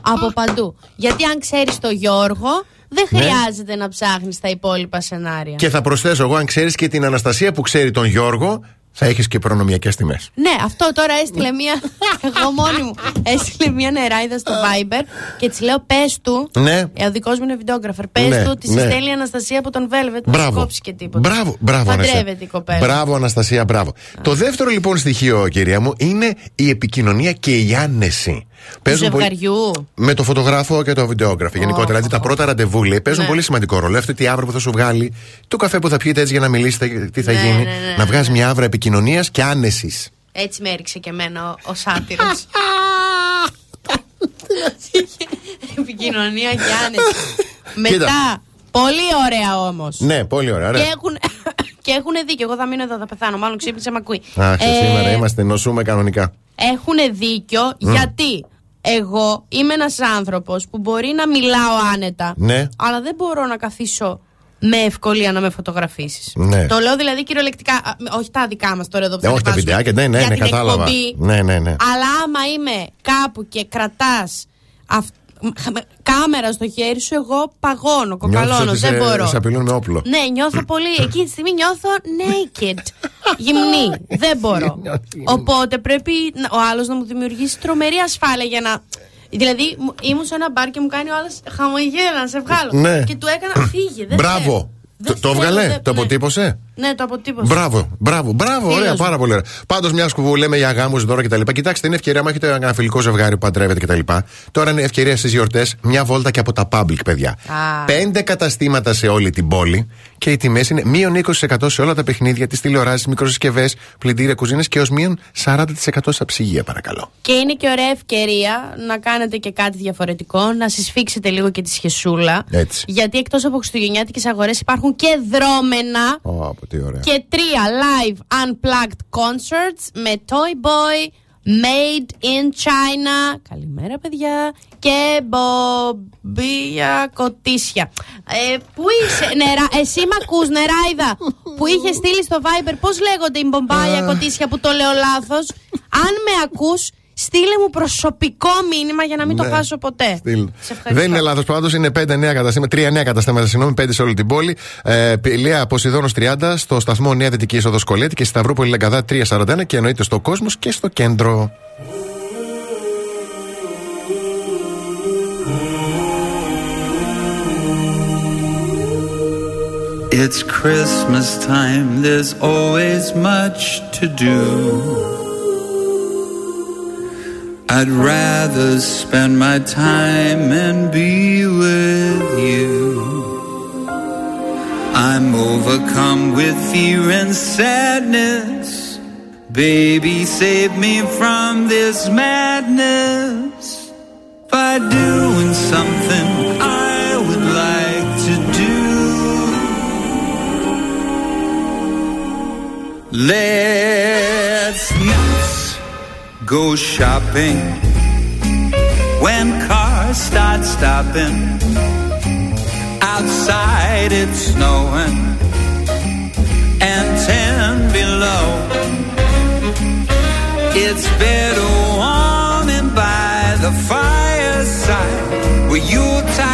από παντού. Γιατί αν ξέρεις το Γιώργο, δεν Ναι. χρειάζεται να ψάχνεις τα υπόλοιπα σενάρια. Και θα προσθέσω εγώ, αν ξέρεις και την Αναστασία που ξέρει τον Γιώργο, θα έχεις και προνομιακές τιμές. Ναι, αυτό τώρα έστειλε μία. *laughs* Εγώ μόνη μου. Έστειλε μία νεράιδα στο Viber και της λέω: Πες του. Ναι. Ε, ο δικός μου είναι βιντεόγραφερ. Πες Ναι, του ότι ναι. σε στέλνει η Αναστασία από τον Velvet. Να σου Μπράβο. κόψει και τίποτα. Μπράβο, μπράβο, Παντρεύεται Αναστασία. η κοπέλα. Μπράβο, Αναστασία, μπράβο. Το δεύτερο λοιπόν στοιχείο, κυρία μου, είναι η επικοινωνία και η άνεση. Του Παίζουν πολύ- ζευγαριού. Με το φωτογράφο και το βιντεόγραφο. Γενικότερα, δηλαδή τα πρώτα ραντεβού λέει, παίζουν Ναι. πολύ σημαντικό ρόλο. Αυτό τι άβρα που θα σου βγάλει, το καφέ που θα πιείτε έτσι για να μιλήσετε, τι θα Ναι, γίνει. ναι, ναι, να ναι, βγάζει μια άβρα επικοινωνίας και άνεσης. Έτσι με έριξε και εμένα ο, ο σάτυρος. *laughs* Επικοινωνία και άνεση. Μετά, πολύ ωραία όμως. Ναι, πολύ ωραία. Και ωραία. έχουν, και έχουν δίκιο. Εγώ θα μείνω εδώ, θα πεθάνω. Μάλλον ξύπνησε, με ακούει. Αχ, Ε, σήμερα είμαστε, νοσούμε κανονικά. Έχουν δίκιο γιατί εγώ είμαι ένας άνθρωπος που μπορεί να μιλάω άνετα. Ναι. Αλλά δεν μπορώ να καθίσω με ευκολία να με φωτογραφίσεις. Ναι. Το λέω δηλαδή κυριολεκτικά. α, όχι τα δικά μας τώρα εδώ που Ε, θα όχι τα ανεβάσουμε, βιντεάκια, ναι, ναι, για ναι, την κατάλαβα. εκπομπή. Ναι, ναι, ναι. Αλλά άμα είμαι κάπου και κρατάς κάμερα στο χέρι σου, εγώ παγώνω, Νιώθεις κοκαλώνω. ότι Δεν σε, μπορώ. σε απειλούν με όπλο. Ναι, νιώθω πολύ. *laughs* Εκείνη τη στιγμή νιώθω naked. Γυμνή. Δεν μπορώ. *laughs* Οπότε πρέπει να- ο άλλος να μου δημιουργήσει τρομερή ασφάλεια για να. Δηλαδή, μου- ήμουν σε ένα μπαρ και μου κάνει ο άλλος χαμογέλα να σε βγάλω. Ναι. Και του έκανα φύγε. Δεν Μπράβο. θέλω. Το, το θέλω, έβγαλε, δεν- το ναι. αποτύπωσε. Ναι, το αποτύπωσα. Μπράβο, μπράβο, μπράβο, Φίλος ωραία, μου. πάρα πολύ ωραία. Πάντως, μιας που λέμε για γάμους τώρα και τα λοιπά, κοιτάξτε, είναι ευκαιρία, άμα έχετε ένα φιλικό ζευγάρι που παντρεύεται και τα λοιπά. Τώρα είναι ευκαιρία στις γιορτές, μια βόλτα και από τα public, παιδιά. Α. Πέντε καταστήματα σε όλη την πόλη και οι τιμές είναι μείον 20% σε όλα τα παιχνίδια, τις τηλεοράσεις, μικροσυσκευέ, πλυντήρια, κουζίνες και ως μείον 40% στα ψυγεία, παρακαλώ. Και είναι και ωραία ευκαιρία να κάνετε και κάτι διαφορετικό, να συσφίξετε λίγο και τη σχεσούλα. Έτσι. Γιατί εκτός από χριστουγεννιάτικες αγορές υπάρχουν και δρόμενα. Ω, από τι ωραία. Και τρία live unplugged concerts με Toy Boy, Made in China. Καλημέρα, παιδιά. Και μπομπία κοτίσια. Ε, πού είσαι, νερά, εσύ μ' ακούς, νεράιδα, που είχε στείλει στο Viber, πώς λέγονται οι μπομπάλια κοτίσια που το λέω λάθος; Αν με ακούς, στείλε μου προσωπικό μήνυμα για να μην το Ναι. χάσω ποτέ. Στυλ. Σε ευχαριστώ. Δεν είναι λάθος πάντως, είναι 5 νέα καταστήματα, 3 νέα καταστήματα, συγγνώμη, 5 σε όλη την πόλη. Ε, Πηλαία Ποσειδόνο 30, στο σταθμό Νέα Δυτική Είσοδο Κολέτη και στη Σταυρούπολη Λαγκαδά 341 και εννοείται στο κόσμο και στο κέντρο. It's Christmas time, there's always much to do. I'd rather spend my time and be with you. I'm overcome with fear and sadness. Baby, save me from this madness by doing something I would like to do. Let's not go shopping when cars start stopping. Outside it's snowing and ten below. It's better warming by the fireside where Yuletide candle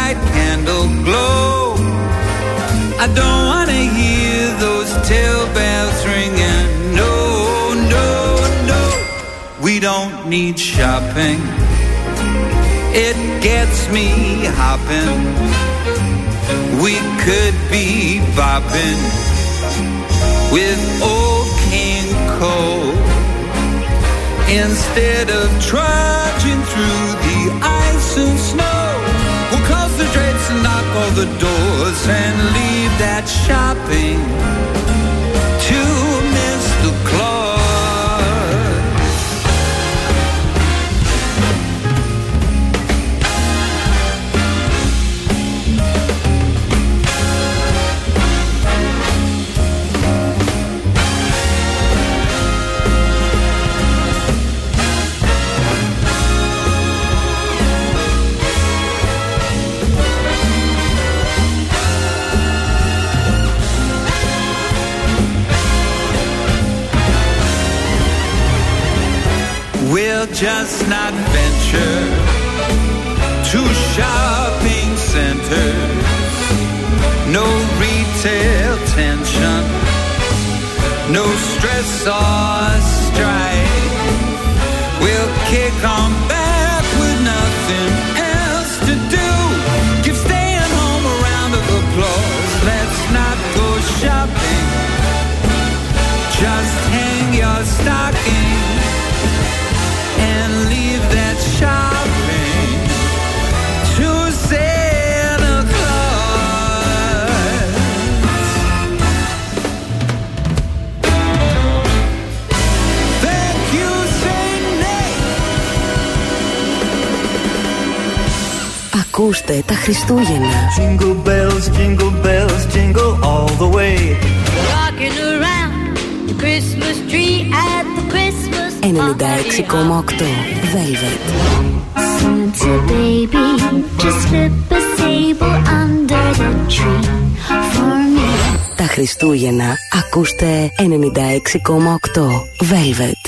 need shopping. It gets me hopping. We could be bopping with old King Cole instead of trudging through the ice and snow. We'll close the drapes and knock all the doors and leave that shopping We'll just not venture to shopping centers. No retail tension, no stress or strife. We'll kick on back with nothing else to do. Give staying home a round of applause. Let's not go shopping. Just hang your stocking Ακούστε τα Χριστούγεννα. Jingle bells, jingle bells, jingle all the way. Rocking around the Christmas tree at the Christmas 96,8 Velvet. Santa baby, just slip a sable under the tree for me. Τα Χριστούγεννα ακούστε 96,8 Velvet.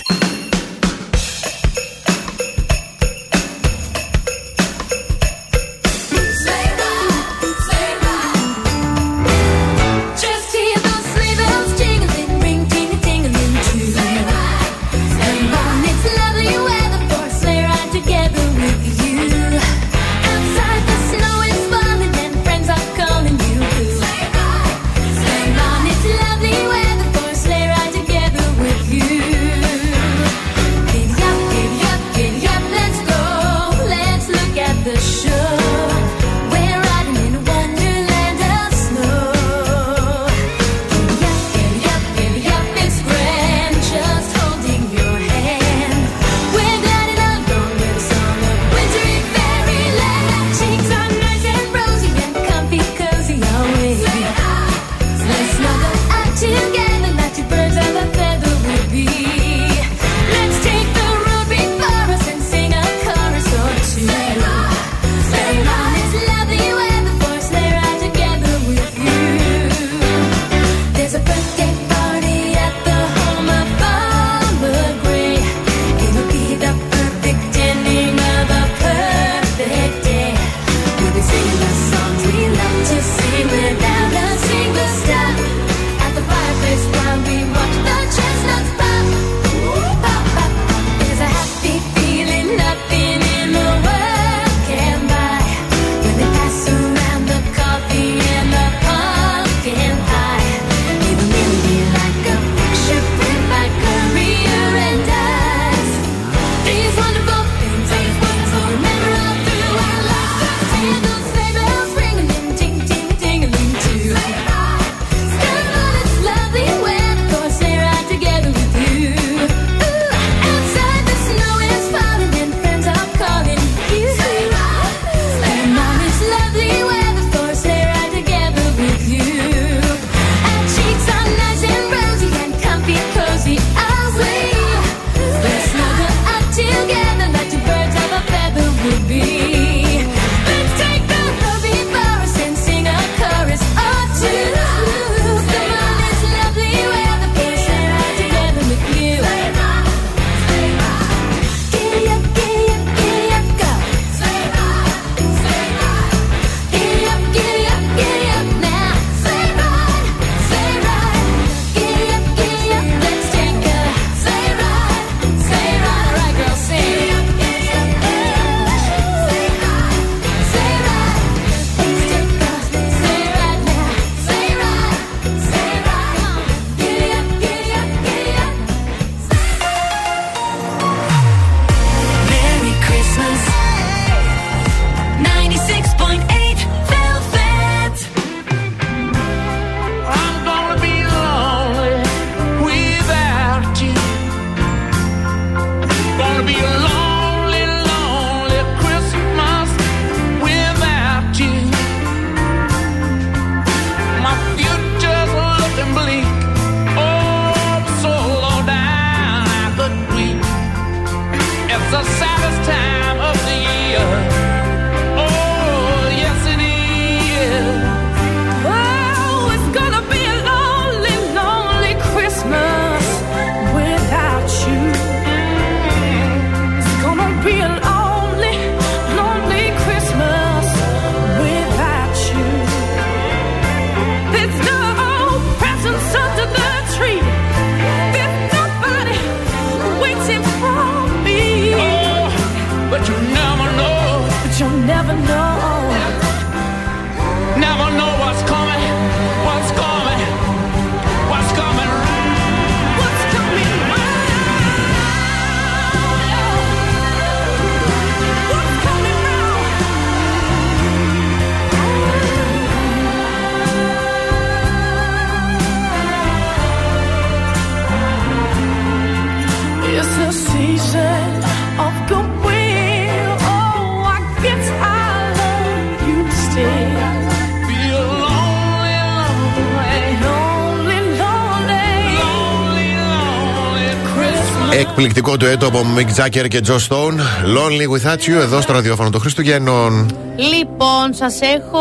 Christmas. Εκπληκτικό του έτο από Mick Jagger και Joe Stone. Lonely without you, εδώ στο ραδιόφωνο των Χριστουγέννων. Λοιπόν, σας έχω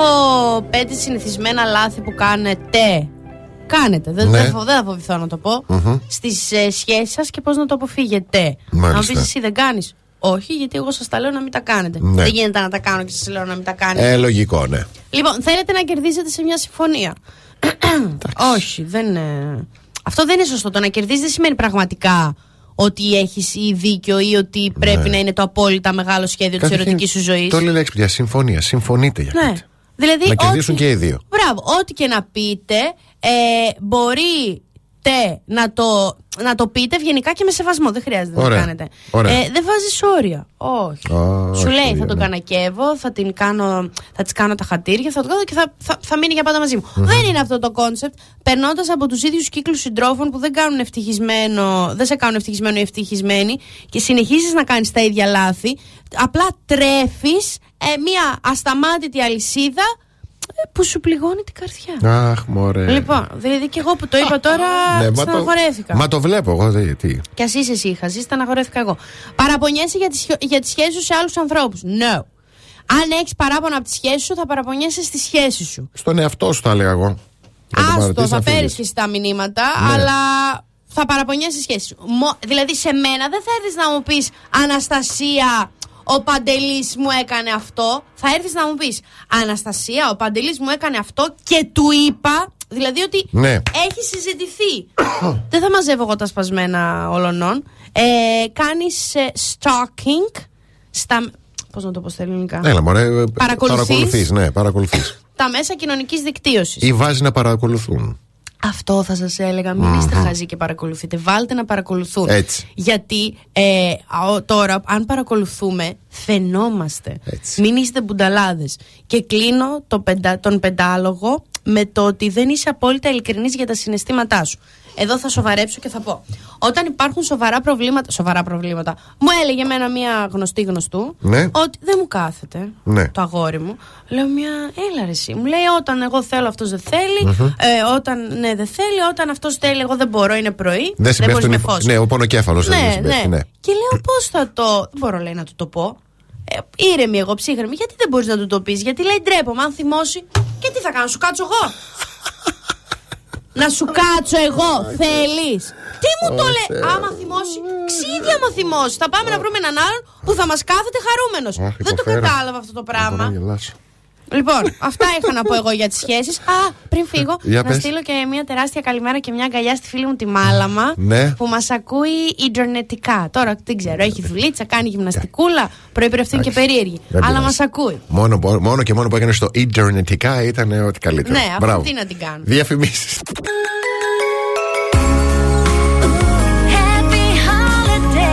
πέντε συνηθισμένα λάθη που κάνετε. Κάνετε. Δεν, Ναι. δεν, θα- δεν θα φοβηθώ να το πω. Μμμ. Στις ε, σχέσεις σας και πώς να το αποφύγετε. Μάλιστα. Αν πεις εσύ δεν κάνεις. Όχι, γιατί εγώ σας τα λέω να μην τα κάνετε. Ναι. Δεν γίνεται να τα κάνω και σας λέω να μην τα κάνετε. Ε, λογικό, ναι. Λοιπόν, θέλετε να κερδίσετε σε μια συμφωνία. Όχι, δεν είναι. Αυτό δεν είναι σωστό. Το να κερδίζεις δεν σημαίνει πραγματικά ότι έχεις ή δίκιο ή ότι πρέπει να είναι το απόλυτα μεγάλο σχέδιο της Καταρχήν, ερωτικής σου ζωής. Το λέει λέξη, παιδιά, συμφωνία. Συμφωνείτε για Ναι. κάτι. Δηλαδή, Να κερδίσουν ό,τι- και οι δύο. Μπράβο, ό,τι και να πείτε, ε, μπορείτε να το, να το πείτε ευγενικά και με σεβασμό. Δεν χρειάζεται να Ωραία. το κάνετε. Ωραία. Ε, δεν βάζεις όρια. Όχι. Α, Σου όχι, λέει, θα ναι. τον κανακεύω, θα, την κάνω, θα της κάνω τα χατήρια, θα το κάνω και θα, θα, θα μείνει για πάντα μαζί μου. Δεν είναι αυτό το concept. Περνώντας από τους ίδιους κύκλους συντρόφων που δεν, κάνουν ευτυχισμένο, δεν σε κάνουν ευτυχισμένο ή ευτυχισμένη και συνεχίζεις να κάνεις τα ίδια λάθη, απλά τρέφεις μια ασταμάτητη αλυσίδα ε, που σου πληγώνει την καρδιά. Αχ, μωρέ. Λοιπόν, δηλαδή και εγώ που το είπα τώρα, Ναι, μα το- στεναχωρέθηκα. Μα το βλέπω εγώ, δε, τι. Κι ας είσαι εσύ, χαζή, στεναχωρέθηκα εγώ. Παραπονιέσαι για τις, για τις σχέσεις σου σε άλλους ανθρώπους. No. Αν έχεις παράπονα από τη σχέση σου, θα παραπονιέσαι στη σχέση σου. Στον εαυτό σου τα έλεγα εγώ. Να το Άστο, παρατήσεις, θα να φύγεις. παίρνει και εσύ τα μηνύματα, Ναι. αλλά θα παραπονιέσαι στη σχέση σου. Μο- δηλαδή, σε μένα δεν θα έρθει να μου πεις Αναστασία, ο Παντελής μου έκανε αυτό. Θα έρθεις να μου πεις Αναστασία, ο Παντελής μου έκανε αυτό και του είπα. Δηλαδή ότι Ναι. έχει συζητηθεί. *coughs* δεν θα μαζεύω εγώ τα σπασμένα ολονών. Ε, Κάνεις stalking στα. Πώς να το πω στα ελληνικά; Έλα, μωρέ. ε, Παρακολουθείς. παρακολουθείς, ναι, παρακολουθείς. *coughs* Τα μέσα κοινωνικής δικτύωσης. Ή βάζει να παρακολουθούν. Αυτό θα σας έλεγα. Μην είστε χαζοί και παρακολουθείτε. Βάλτε να παρακολουθούν. Έτσι. Γιατί ε, α, τώρα, αν παρακολουθούμε, φαινόμαστε. Μην είστε μπουνταλάδες. Και κλείνω το πεντα, τον πεντάλογο με το ότι δεν είσαι απόλυτα ειλικρινής για τα συναισθήματά σου. Εδώ θα σοβαρέψω και θα πω. Όταν υπάρχουν σοβαρά προβλήματα. Σοβαρά προβλήματα. Μου έλεγε εμένα μία γνωστή γνωστού Ναι. ότι δεν μου κάθεται Ναι. το αγόρι μου. Λέω μια έλα ρε εσύ. Μου λέει όταν εγώ θέλω αυτός δεν θέλει. Μμμ. ε, όταν ναι δεν θέλει. Όταν αυτός θέλει εγώ δεν μπορώ είναι πρωί. Δεν συμπέφτουν. μπορείς με οι- φως. Ναι, ο πονοκέφαλος δεν ναι, συμπέφτει, ναι. ναι. Και λέω πώς θα το... Δεν μπορώ λέει να του το πω. Ε, ήρεμη εγώ, ψύχρεμη. Γιατί δεν μπορείς να του το πεις; Γιατί λέει ντρέπομαι. Αν θυμώσει. Και τι θα κάνω, σου κάτσω εγώ. Να σου κάτσω εγώ, θέλεις Τι μου το λέει. Άμα θυμώσει, ξύδια άμα θυμώσει. Θα πάμε να βρούμε έναν άλλον που θα μας κάθεται χαρούμενος Αχ, Δεν το υποφέρα. κατάλαβα αυτό το πράγμα. Μπορώ να γελάσω. Λοιπόν, αυτά είχα να πω εγώ για τις σχέσεις. Α, πριν φύγω, Για να πες. στείλω και μια τεράστια καλημέρα και μια αγκαλιά στη φίλη μου τη Μάλαμα. Ναι. Που μας ακούει ιντερνετικά. Τώρα δεν ξέρω, έχει δουλίτσα, κάνει γυμναστικούλα. Πρωί αυτή είναι και περίεργη. Δεν Αλλά μας πειράζει. ακούει. Μόνο, που- μόνο και μόνο που έκανε στο Ιντερνετικά ήταν ό,τι καλύτερο. Ναι, αυτό Μπράβο. τι να την κάνω. Διαφημίσεις. Happy holidays.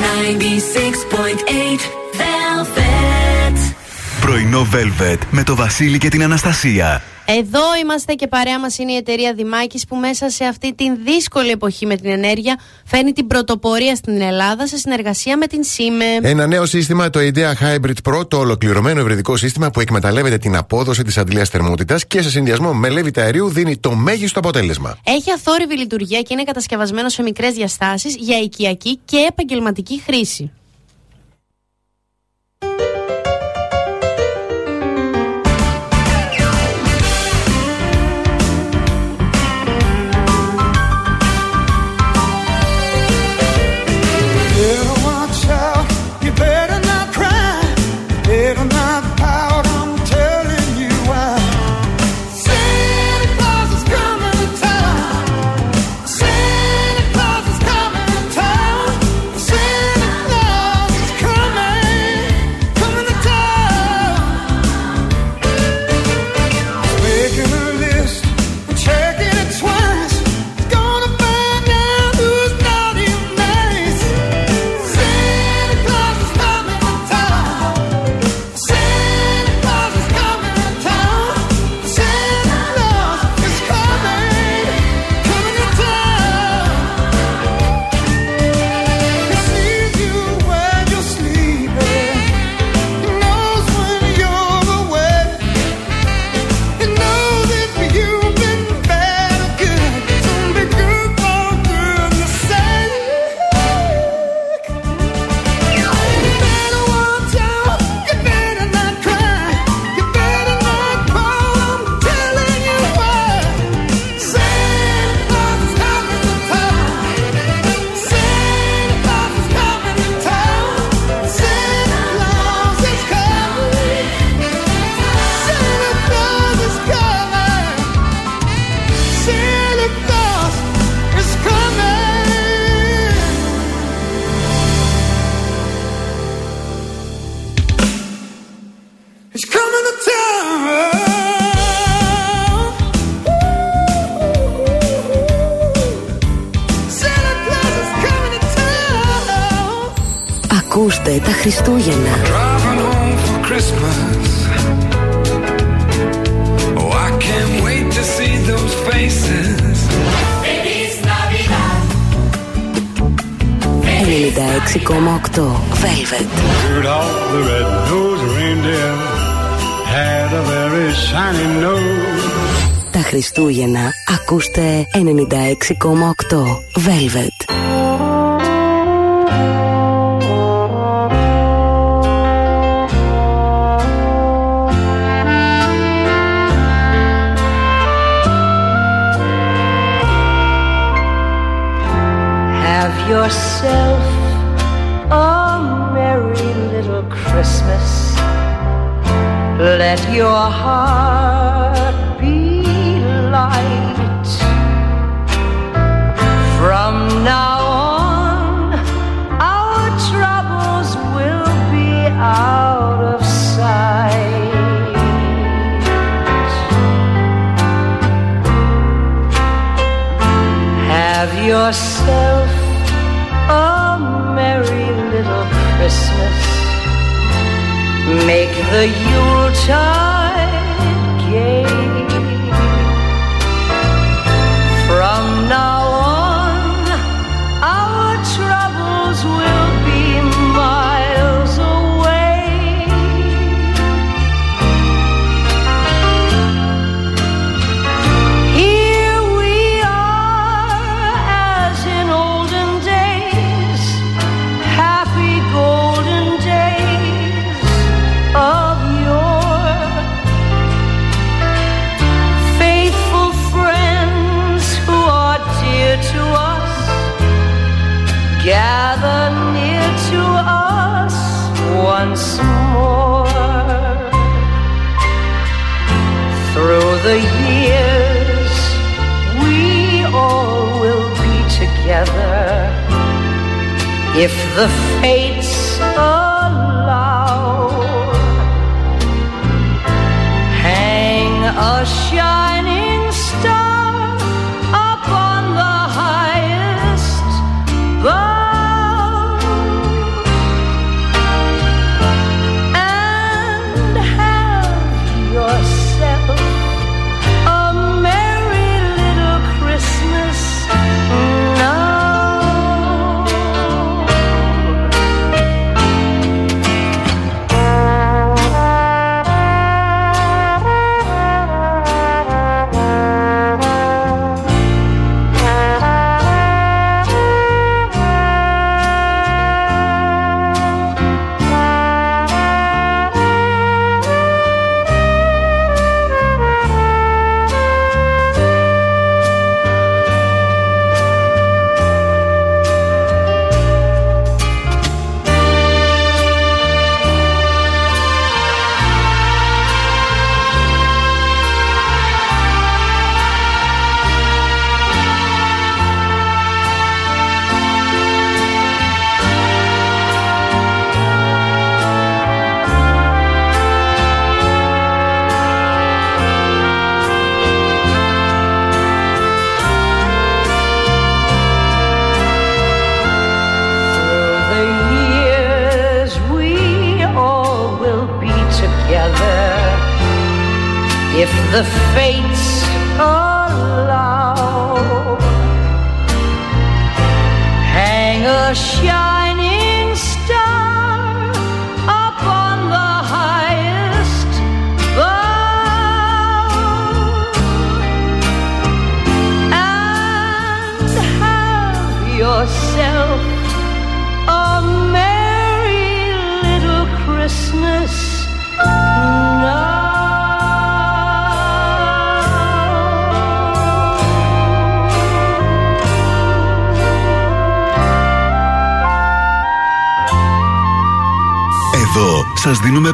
96.8 Πρωινό Velvet με το Βασίλη και την Αναστασία. Εδώ είμαστε και παρέα μας είναι η εταιρεία Δημάκης που μέσα σε αυτή την δύσκολη εποχή με την ενέργεια φέρνει την πρωτοπορία στην Ελλάδα σε συνεργασία με την ΣΥΜΕ. Ένα νέο σύστημα, το IDEA Hybrid Pro, το ολοκληρωμένο υβριδικό σύστημα που εκμεταλλεύεται την απόδοση της αντλίας θερμότητας και σε συνδυασμό με λέβητα αερίου δίνει το μέγιστο αποτέλεσμα. Έχει αθόρυβη λειτουργία και είναι κατασκευασμένο σε μικρές διαστάσεις για οικιακή και επαγγελματική χρήση. Χριστούγεννα. Ελληνικά 6,8 Τα Χριστούγεννα ακούστε 96,8 Velvet.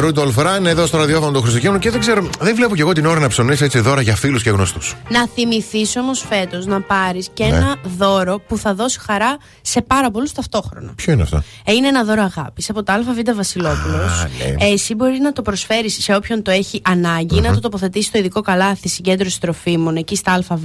Perry, Run Rudolph Run, εδώ στο ραδιόφωνο του Χριστουγέννου και δεν ξέρω, δεν βλέπω κι εγώ την ώρα να ψωνίσεις έτσι δώρα για φίλους και γνωστούς. Να θυμηθείς όμως φέτος να πάρεις και Ναι. ένα δώρο που θα δώσει χαρά σε πάρα πολλούς ταυτόχρονα. Ποιο είναι αυτό; Ε, Είναι ένα δώρο αγάπης από το ΑΒ Βασιλόπουλος. ναι. εσύ μπορεί να το προσφέρεις σε όποιον το έχει ανάγκη, να το τοποθετήσεις στο ειδικό καλάθι συγκέντρωση τροφίμων εκεί στα ΑΒ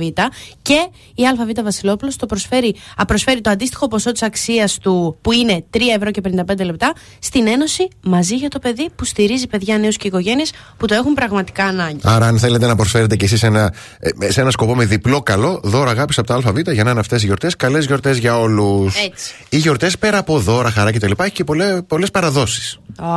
και η ΑΒ Βασιλόπουλος το προσφέρει, α, προσφέρει το αντίστοιχο ποσό της αξίας του που είναι 3 ευρώ και 55 λεπτά στην Ένωση μαζί για το παιδί που στηρίζει παιδιά, νέους και οικογένειες που το έχουν πραγματικά ανάγκη. Άρα, αν θέλετε να προσφέρετε κι εσείς ένα, ε, σε ένα σκοπό με διπλό καλό, δώρο αγάπης από το ΑΒ για να είναι αυτές οι γιορτές, καλές γιορτές για όλους. Έτσι. Οι γιορτές πέρα από δώρα, χαρά κτλ. έχει και πολλέ παραδόσεις. Α,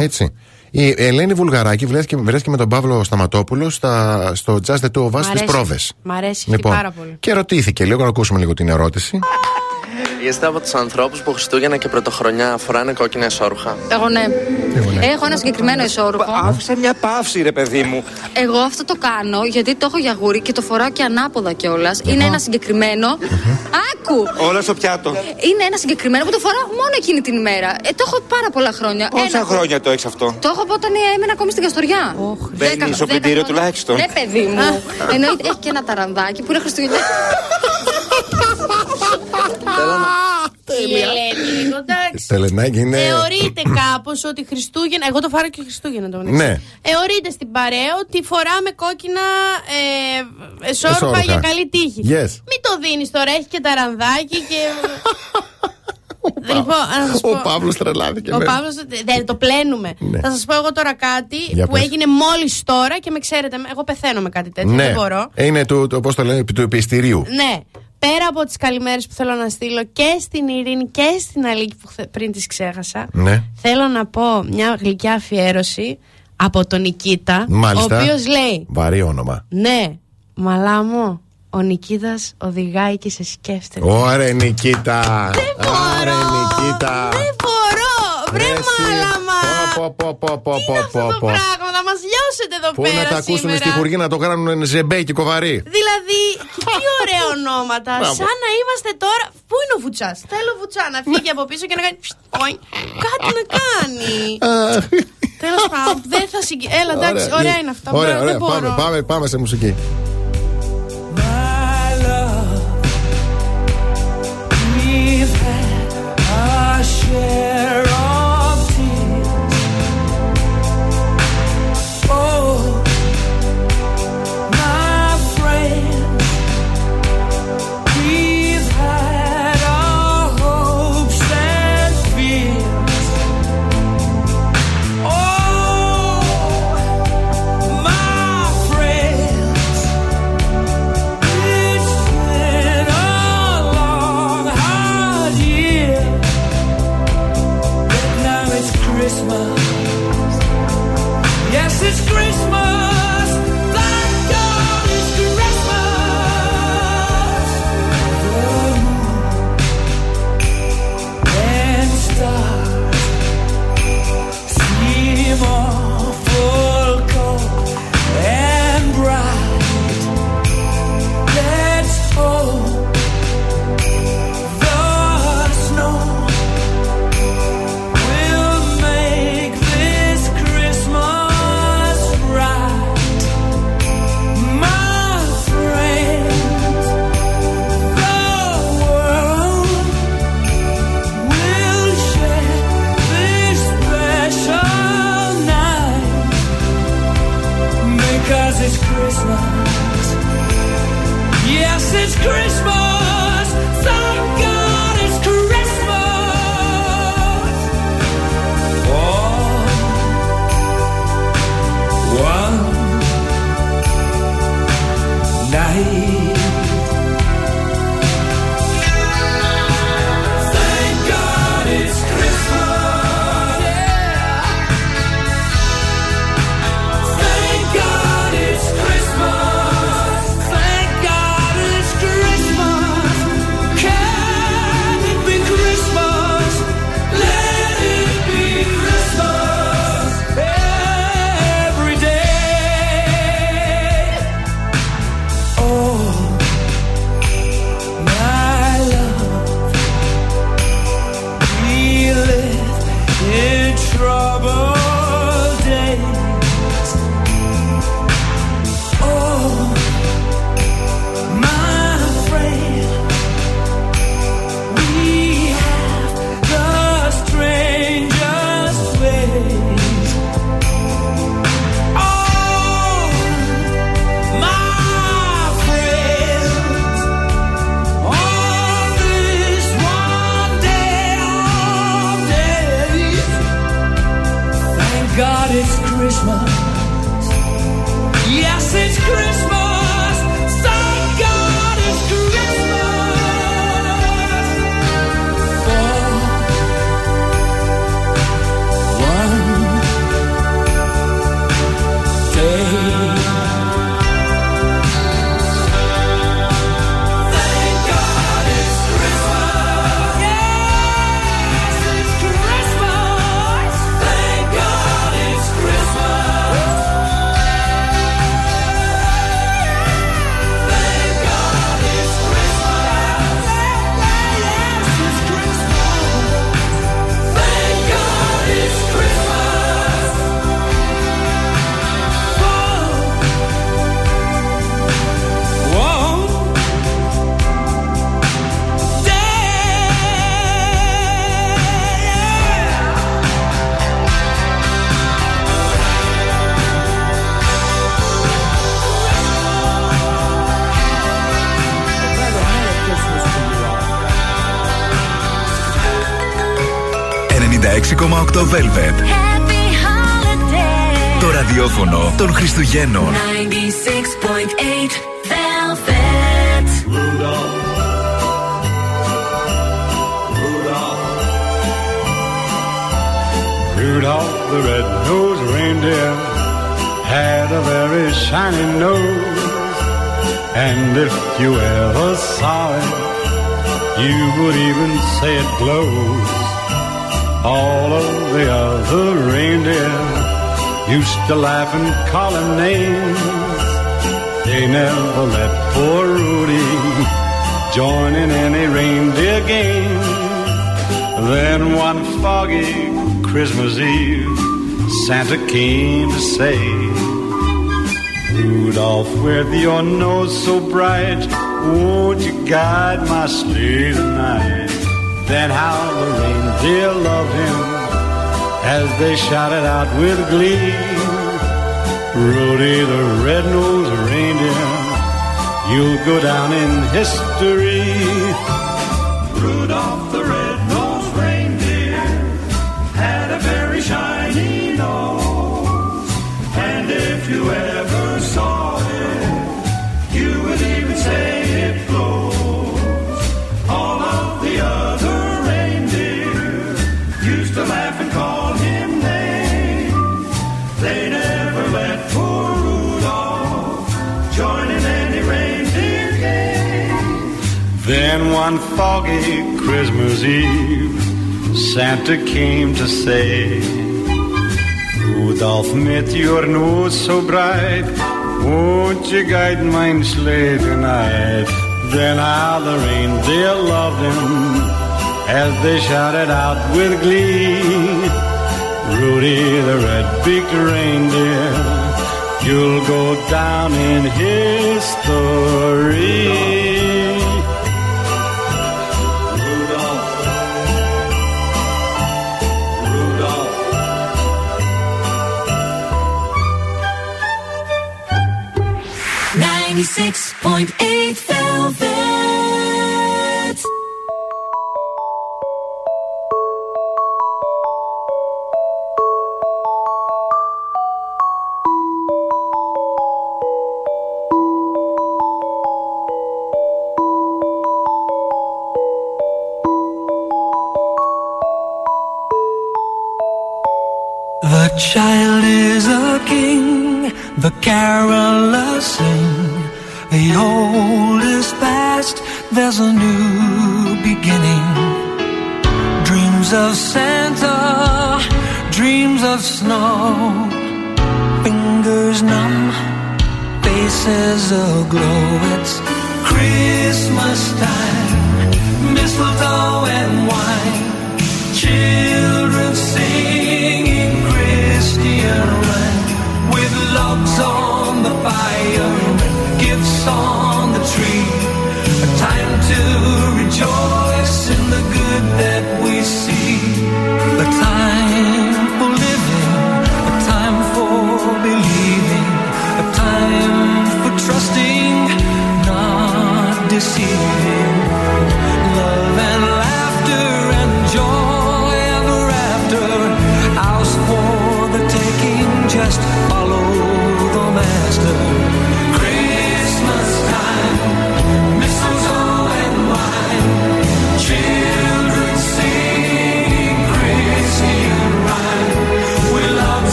Έτσι. Η Ελένη Βουλγαράκη βρέθηκε, βρέθηκε με τον Παύλο Σταματόπουλο στα, στο Just the Two of Us μ' στις αρέσει. πρόβες. Μ' αρέσει Λοιπόν, πάρα πολύ. και ρωτήθηκε λίγο, να ακούσουμε λίγο την ερώτηση. Είστε από τους ανθρώπους που Χριστούγεννα και Πρωτοχρονιά φοράνε κόκκινα εσόρουχα. Εγώ ναι. Έχω ένα συγκεκριμένο ισόρροπο. Άφησε μια παύση, ρε παιδί μου. Εγώ αυτό το κάνω γιατί το έχω για γούρι και το φοράω και ανάποδα κιόλας. Είναι ένα συγκεκριμένο. Άκου! Όλα στο πιάτο. Είναι ένα συγκεκριμένο που το φοράω μόνο εκείνη την ημέρα. Ε, το έχω πάρα πολλά χρόνια. Πόσα Ένα- χρόνια το έχεις αυτό; Το έχω από όταν έμενα ακόμη στην Καστοριά. Μπαίνει Δέκα- στο δέκα πλυντήριο χρόνια. τουλάχιστον. Ναι, παιδί μου. *laughs* Εννοείται έχει και ένα ταρανδάκι που είναι Χριστουγεννιάτικο. *laughs* Η Ελένη, λίγο, εντάξει. Τελενάκι είναι. Θεωρείται κάπως ότι Χριστούγεννα. Εγώ το φάρω και Χριστούγεννα το μεταξύ. Ναι. Εωρείται στην παρέα ότι φοράμε κόκκινα ε, εσώρουχα Εσώρουχα. για καλή τύχη. Yes. Μην το δίνεις τώρα, έχει και ταρανδάκι και. Λοιπόν, να σας πω. Ο Παύλος τρελάθηκε. Ο ναι. Παύλος. Δεν το πλένουμε. Ναι. Θα σας πω εγώ τώρα κάτι Για που πες. έγινε μόλις τώρα και με ξέρετε. Εγώ πεθαίνω με κάτι τέτοιο. Ναι, Δεν μπορώ. είναι του, το, πώς το λένε, του επιστηρίου. Ναι. Πέρα από τις καλημέρες που θέλω να στείλω και στην Ειρήνη και στην Αλίκη που χθε- πριν τις ξέχασα, Ναι. θέλω να πω μια γλυκιά αφιέρωση από τον Νικήτα. Μάλιστα. Ο οποίος λέει: Βαρύ όνομα. Ναι, μαλά μου, ο Νικήτας οδηγάει και σε σκέφτεται. Ωραία, Νικήτα. Άρε, Νικήτα. Δεν μπορώ! Βρε Ρε, εσύ. μάλαμα! Πω, πω, πω, πω, πω, πω, Αυτό το πω. πράγμα, θα μας λιώσετε εδώ Πού πέρα να τα ακούσουν σήμερα; στη χουργή να το κάνουν ζεμπέ και κοβαρί. Δηλαδή, και τι *laughs* ωραία ονόματα. Μπράβο. σαν να είμαστε τώρα. Πού είναι ο Βουτσάς; Θέλω Βουτσά να φύγει από πίσω και να κάνει. ψτ, οιν. Κάτι να κάνει. Τέλος πάντων, δεν θα συγκε... Έλα, εντάξει, ωραία είναι αυτά. Ωραία, δεν ωραία. μπορώ. Πάμε, πάμε, πάμε σε μουσική. My love, we've had our share of 96,8 Velvet. Happy holiday. Το ραδιόφωνο των Χριστουγέννων. They shouted out with glee. Rudy the red-nosed reindeer, you'll go down in history. Christmas Eve, Santa came to say, Rudolph, met your nose so bright, won't you guide mine sleigh tonight? Then all the reindeer loved him as they shouted out with glee. Rudy the red-beaked reindeer, you'll go down in history. 96.8 Velvet. The child is a king, the carolers sing. The old is past, there's a new beginning. Dreams of Santa, dreams of snow. Fingers numb, faces aglow. It's Christmas time, mistletoe and wine. Children singing Christian rhyme with logs on the fire, on the tree. A time to rejoice in the good that we see.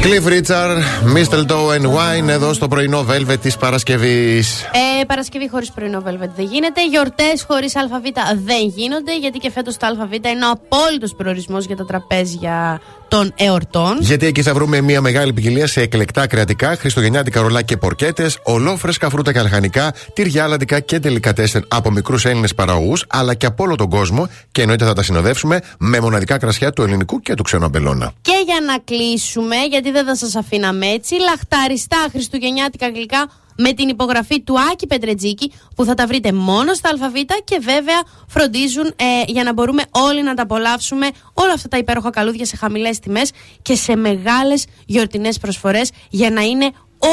Κλειφ Ρίτσαρντ, Μίστελ Ντόουεν Βάιν, εδώ στο πρωινό βέλβε της Παρασκευής. Ε, ε, Παρασκευή χωρίς πρωινό Velvet δεν γίνεται. Γιορτές χωρίς ΑΒ δεν γίνονται. Γιατί και φέτος το ΑΒ είναι ο απόλυτος προορισμός για τα τραπέζια των εορτών. Γιατί εκεί θα βρούμε μια μεγάλη ποικιλία σε εκλεκτά κρεατικά, χριστουγεννιάτικα ρολά και πορκέτες, ολόφρεσκα φρούτα και λαχανικά, τυριά αλαντικά και τελικατέσεν από μικρούς Έλληνες παραγωγούς, αλλά και από όλο τον κόσμο. Και εννοείται θα τα συνοδεύσουμε με μοναδικά κρασιά του ελληνικού και του ξένου αμπελώνα. Και για να κλείσουμε, γιατί δεν θα σας αφήναμε έτσι, λαχταριστά χριστουγεννιάτικα γλυκά με την υπογραφή του Άκη Πετρετζίκη που θα τα βρείτε μόνο στα ΑΒ και βέβαια φροντίζουν ε, για να μπορούμε όλοι να τα απολαύσουμε όλα αυτά τα υπέροχα καλούδια σε χαμηλές τιμές και σε μεγάλες γιορτινές προσφορές για να είναι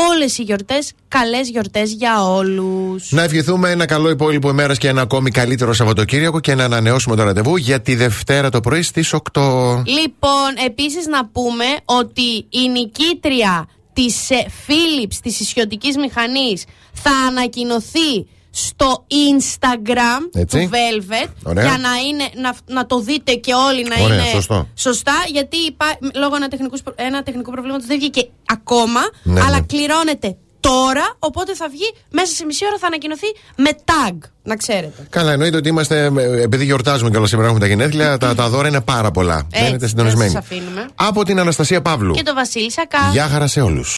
όλες οι γιορτές καλές γιορτές για όλους. Να ευχηθούμε ένα καλό υπόλοιπο ημέρας και ένα ακόμη καλύτερο Σαββατοκύριακο και να ανανεώσουμε το ραντεβού για τη Δευτέρα το πρωί στις 8. Λοιπόν, επίσης να πούμε ότι η νικήτρια της ε, Philips, της ισιωτικής μηχανής, θα ανακοινωθεί στο Instagram Έτσι. του Velvet Ωραία. για να, είναι, να, να το δείτε και όλοι να Ωραία, είναι σωστό. σωστά γιατί υπά- λόγω ένα τεχνικού, ένα τεχνικού προβλήματος δεν βγήκε ακόμα Ναι, αλλά ναι. κληρώνεται τώρα οπότε θα βγει μέσα σε μισή ώρα θα ανακοινωθεί με tag να ξέρετε Καλά, εννοείται ότι είμαστε, ε, επειδή γιορτάζουμε και όλα σήμερα έχουμε τα γενέθλια, τα, τα δώρα είναι πάρα πολλά. Έτσι, Μένετε δεν συντονισμένοι. σας αφήνουμε Από την Αναστασία Παύλου. και το Βασίλη Σακά Γεια χαρά σε όλους.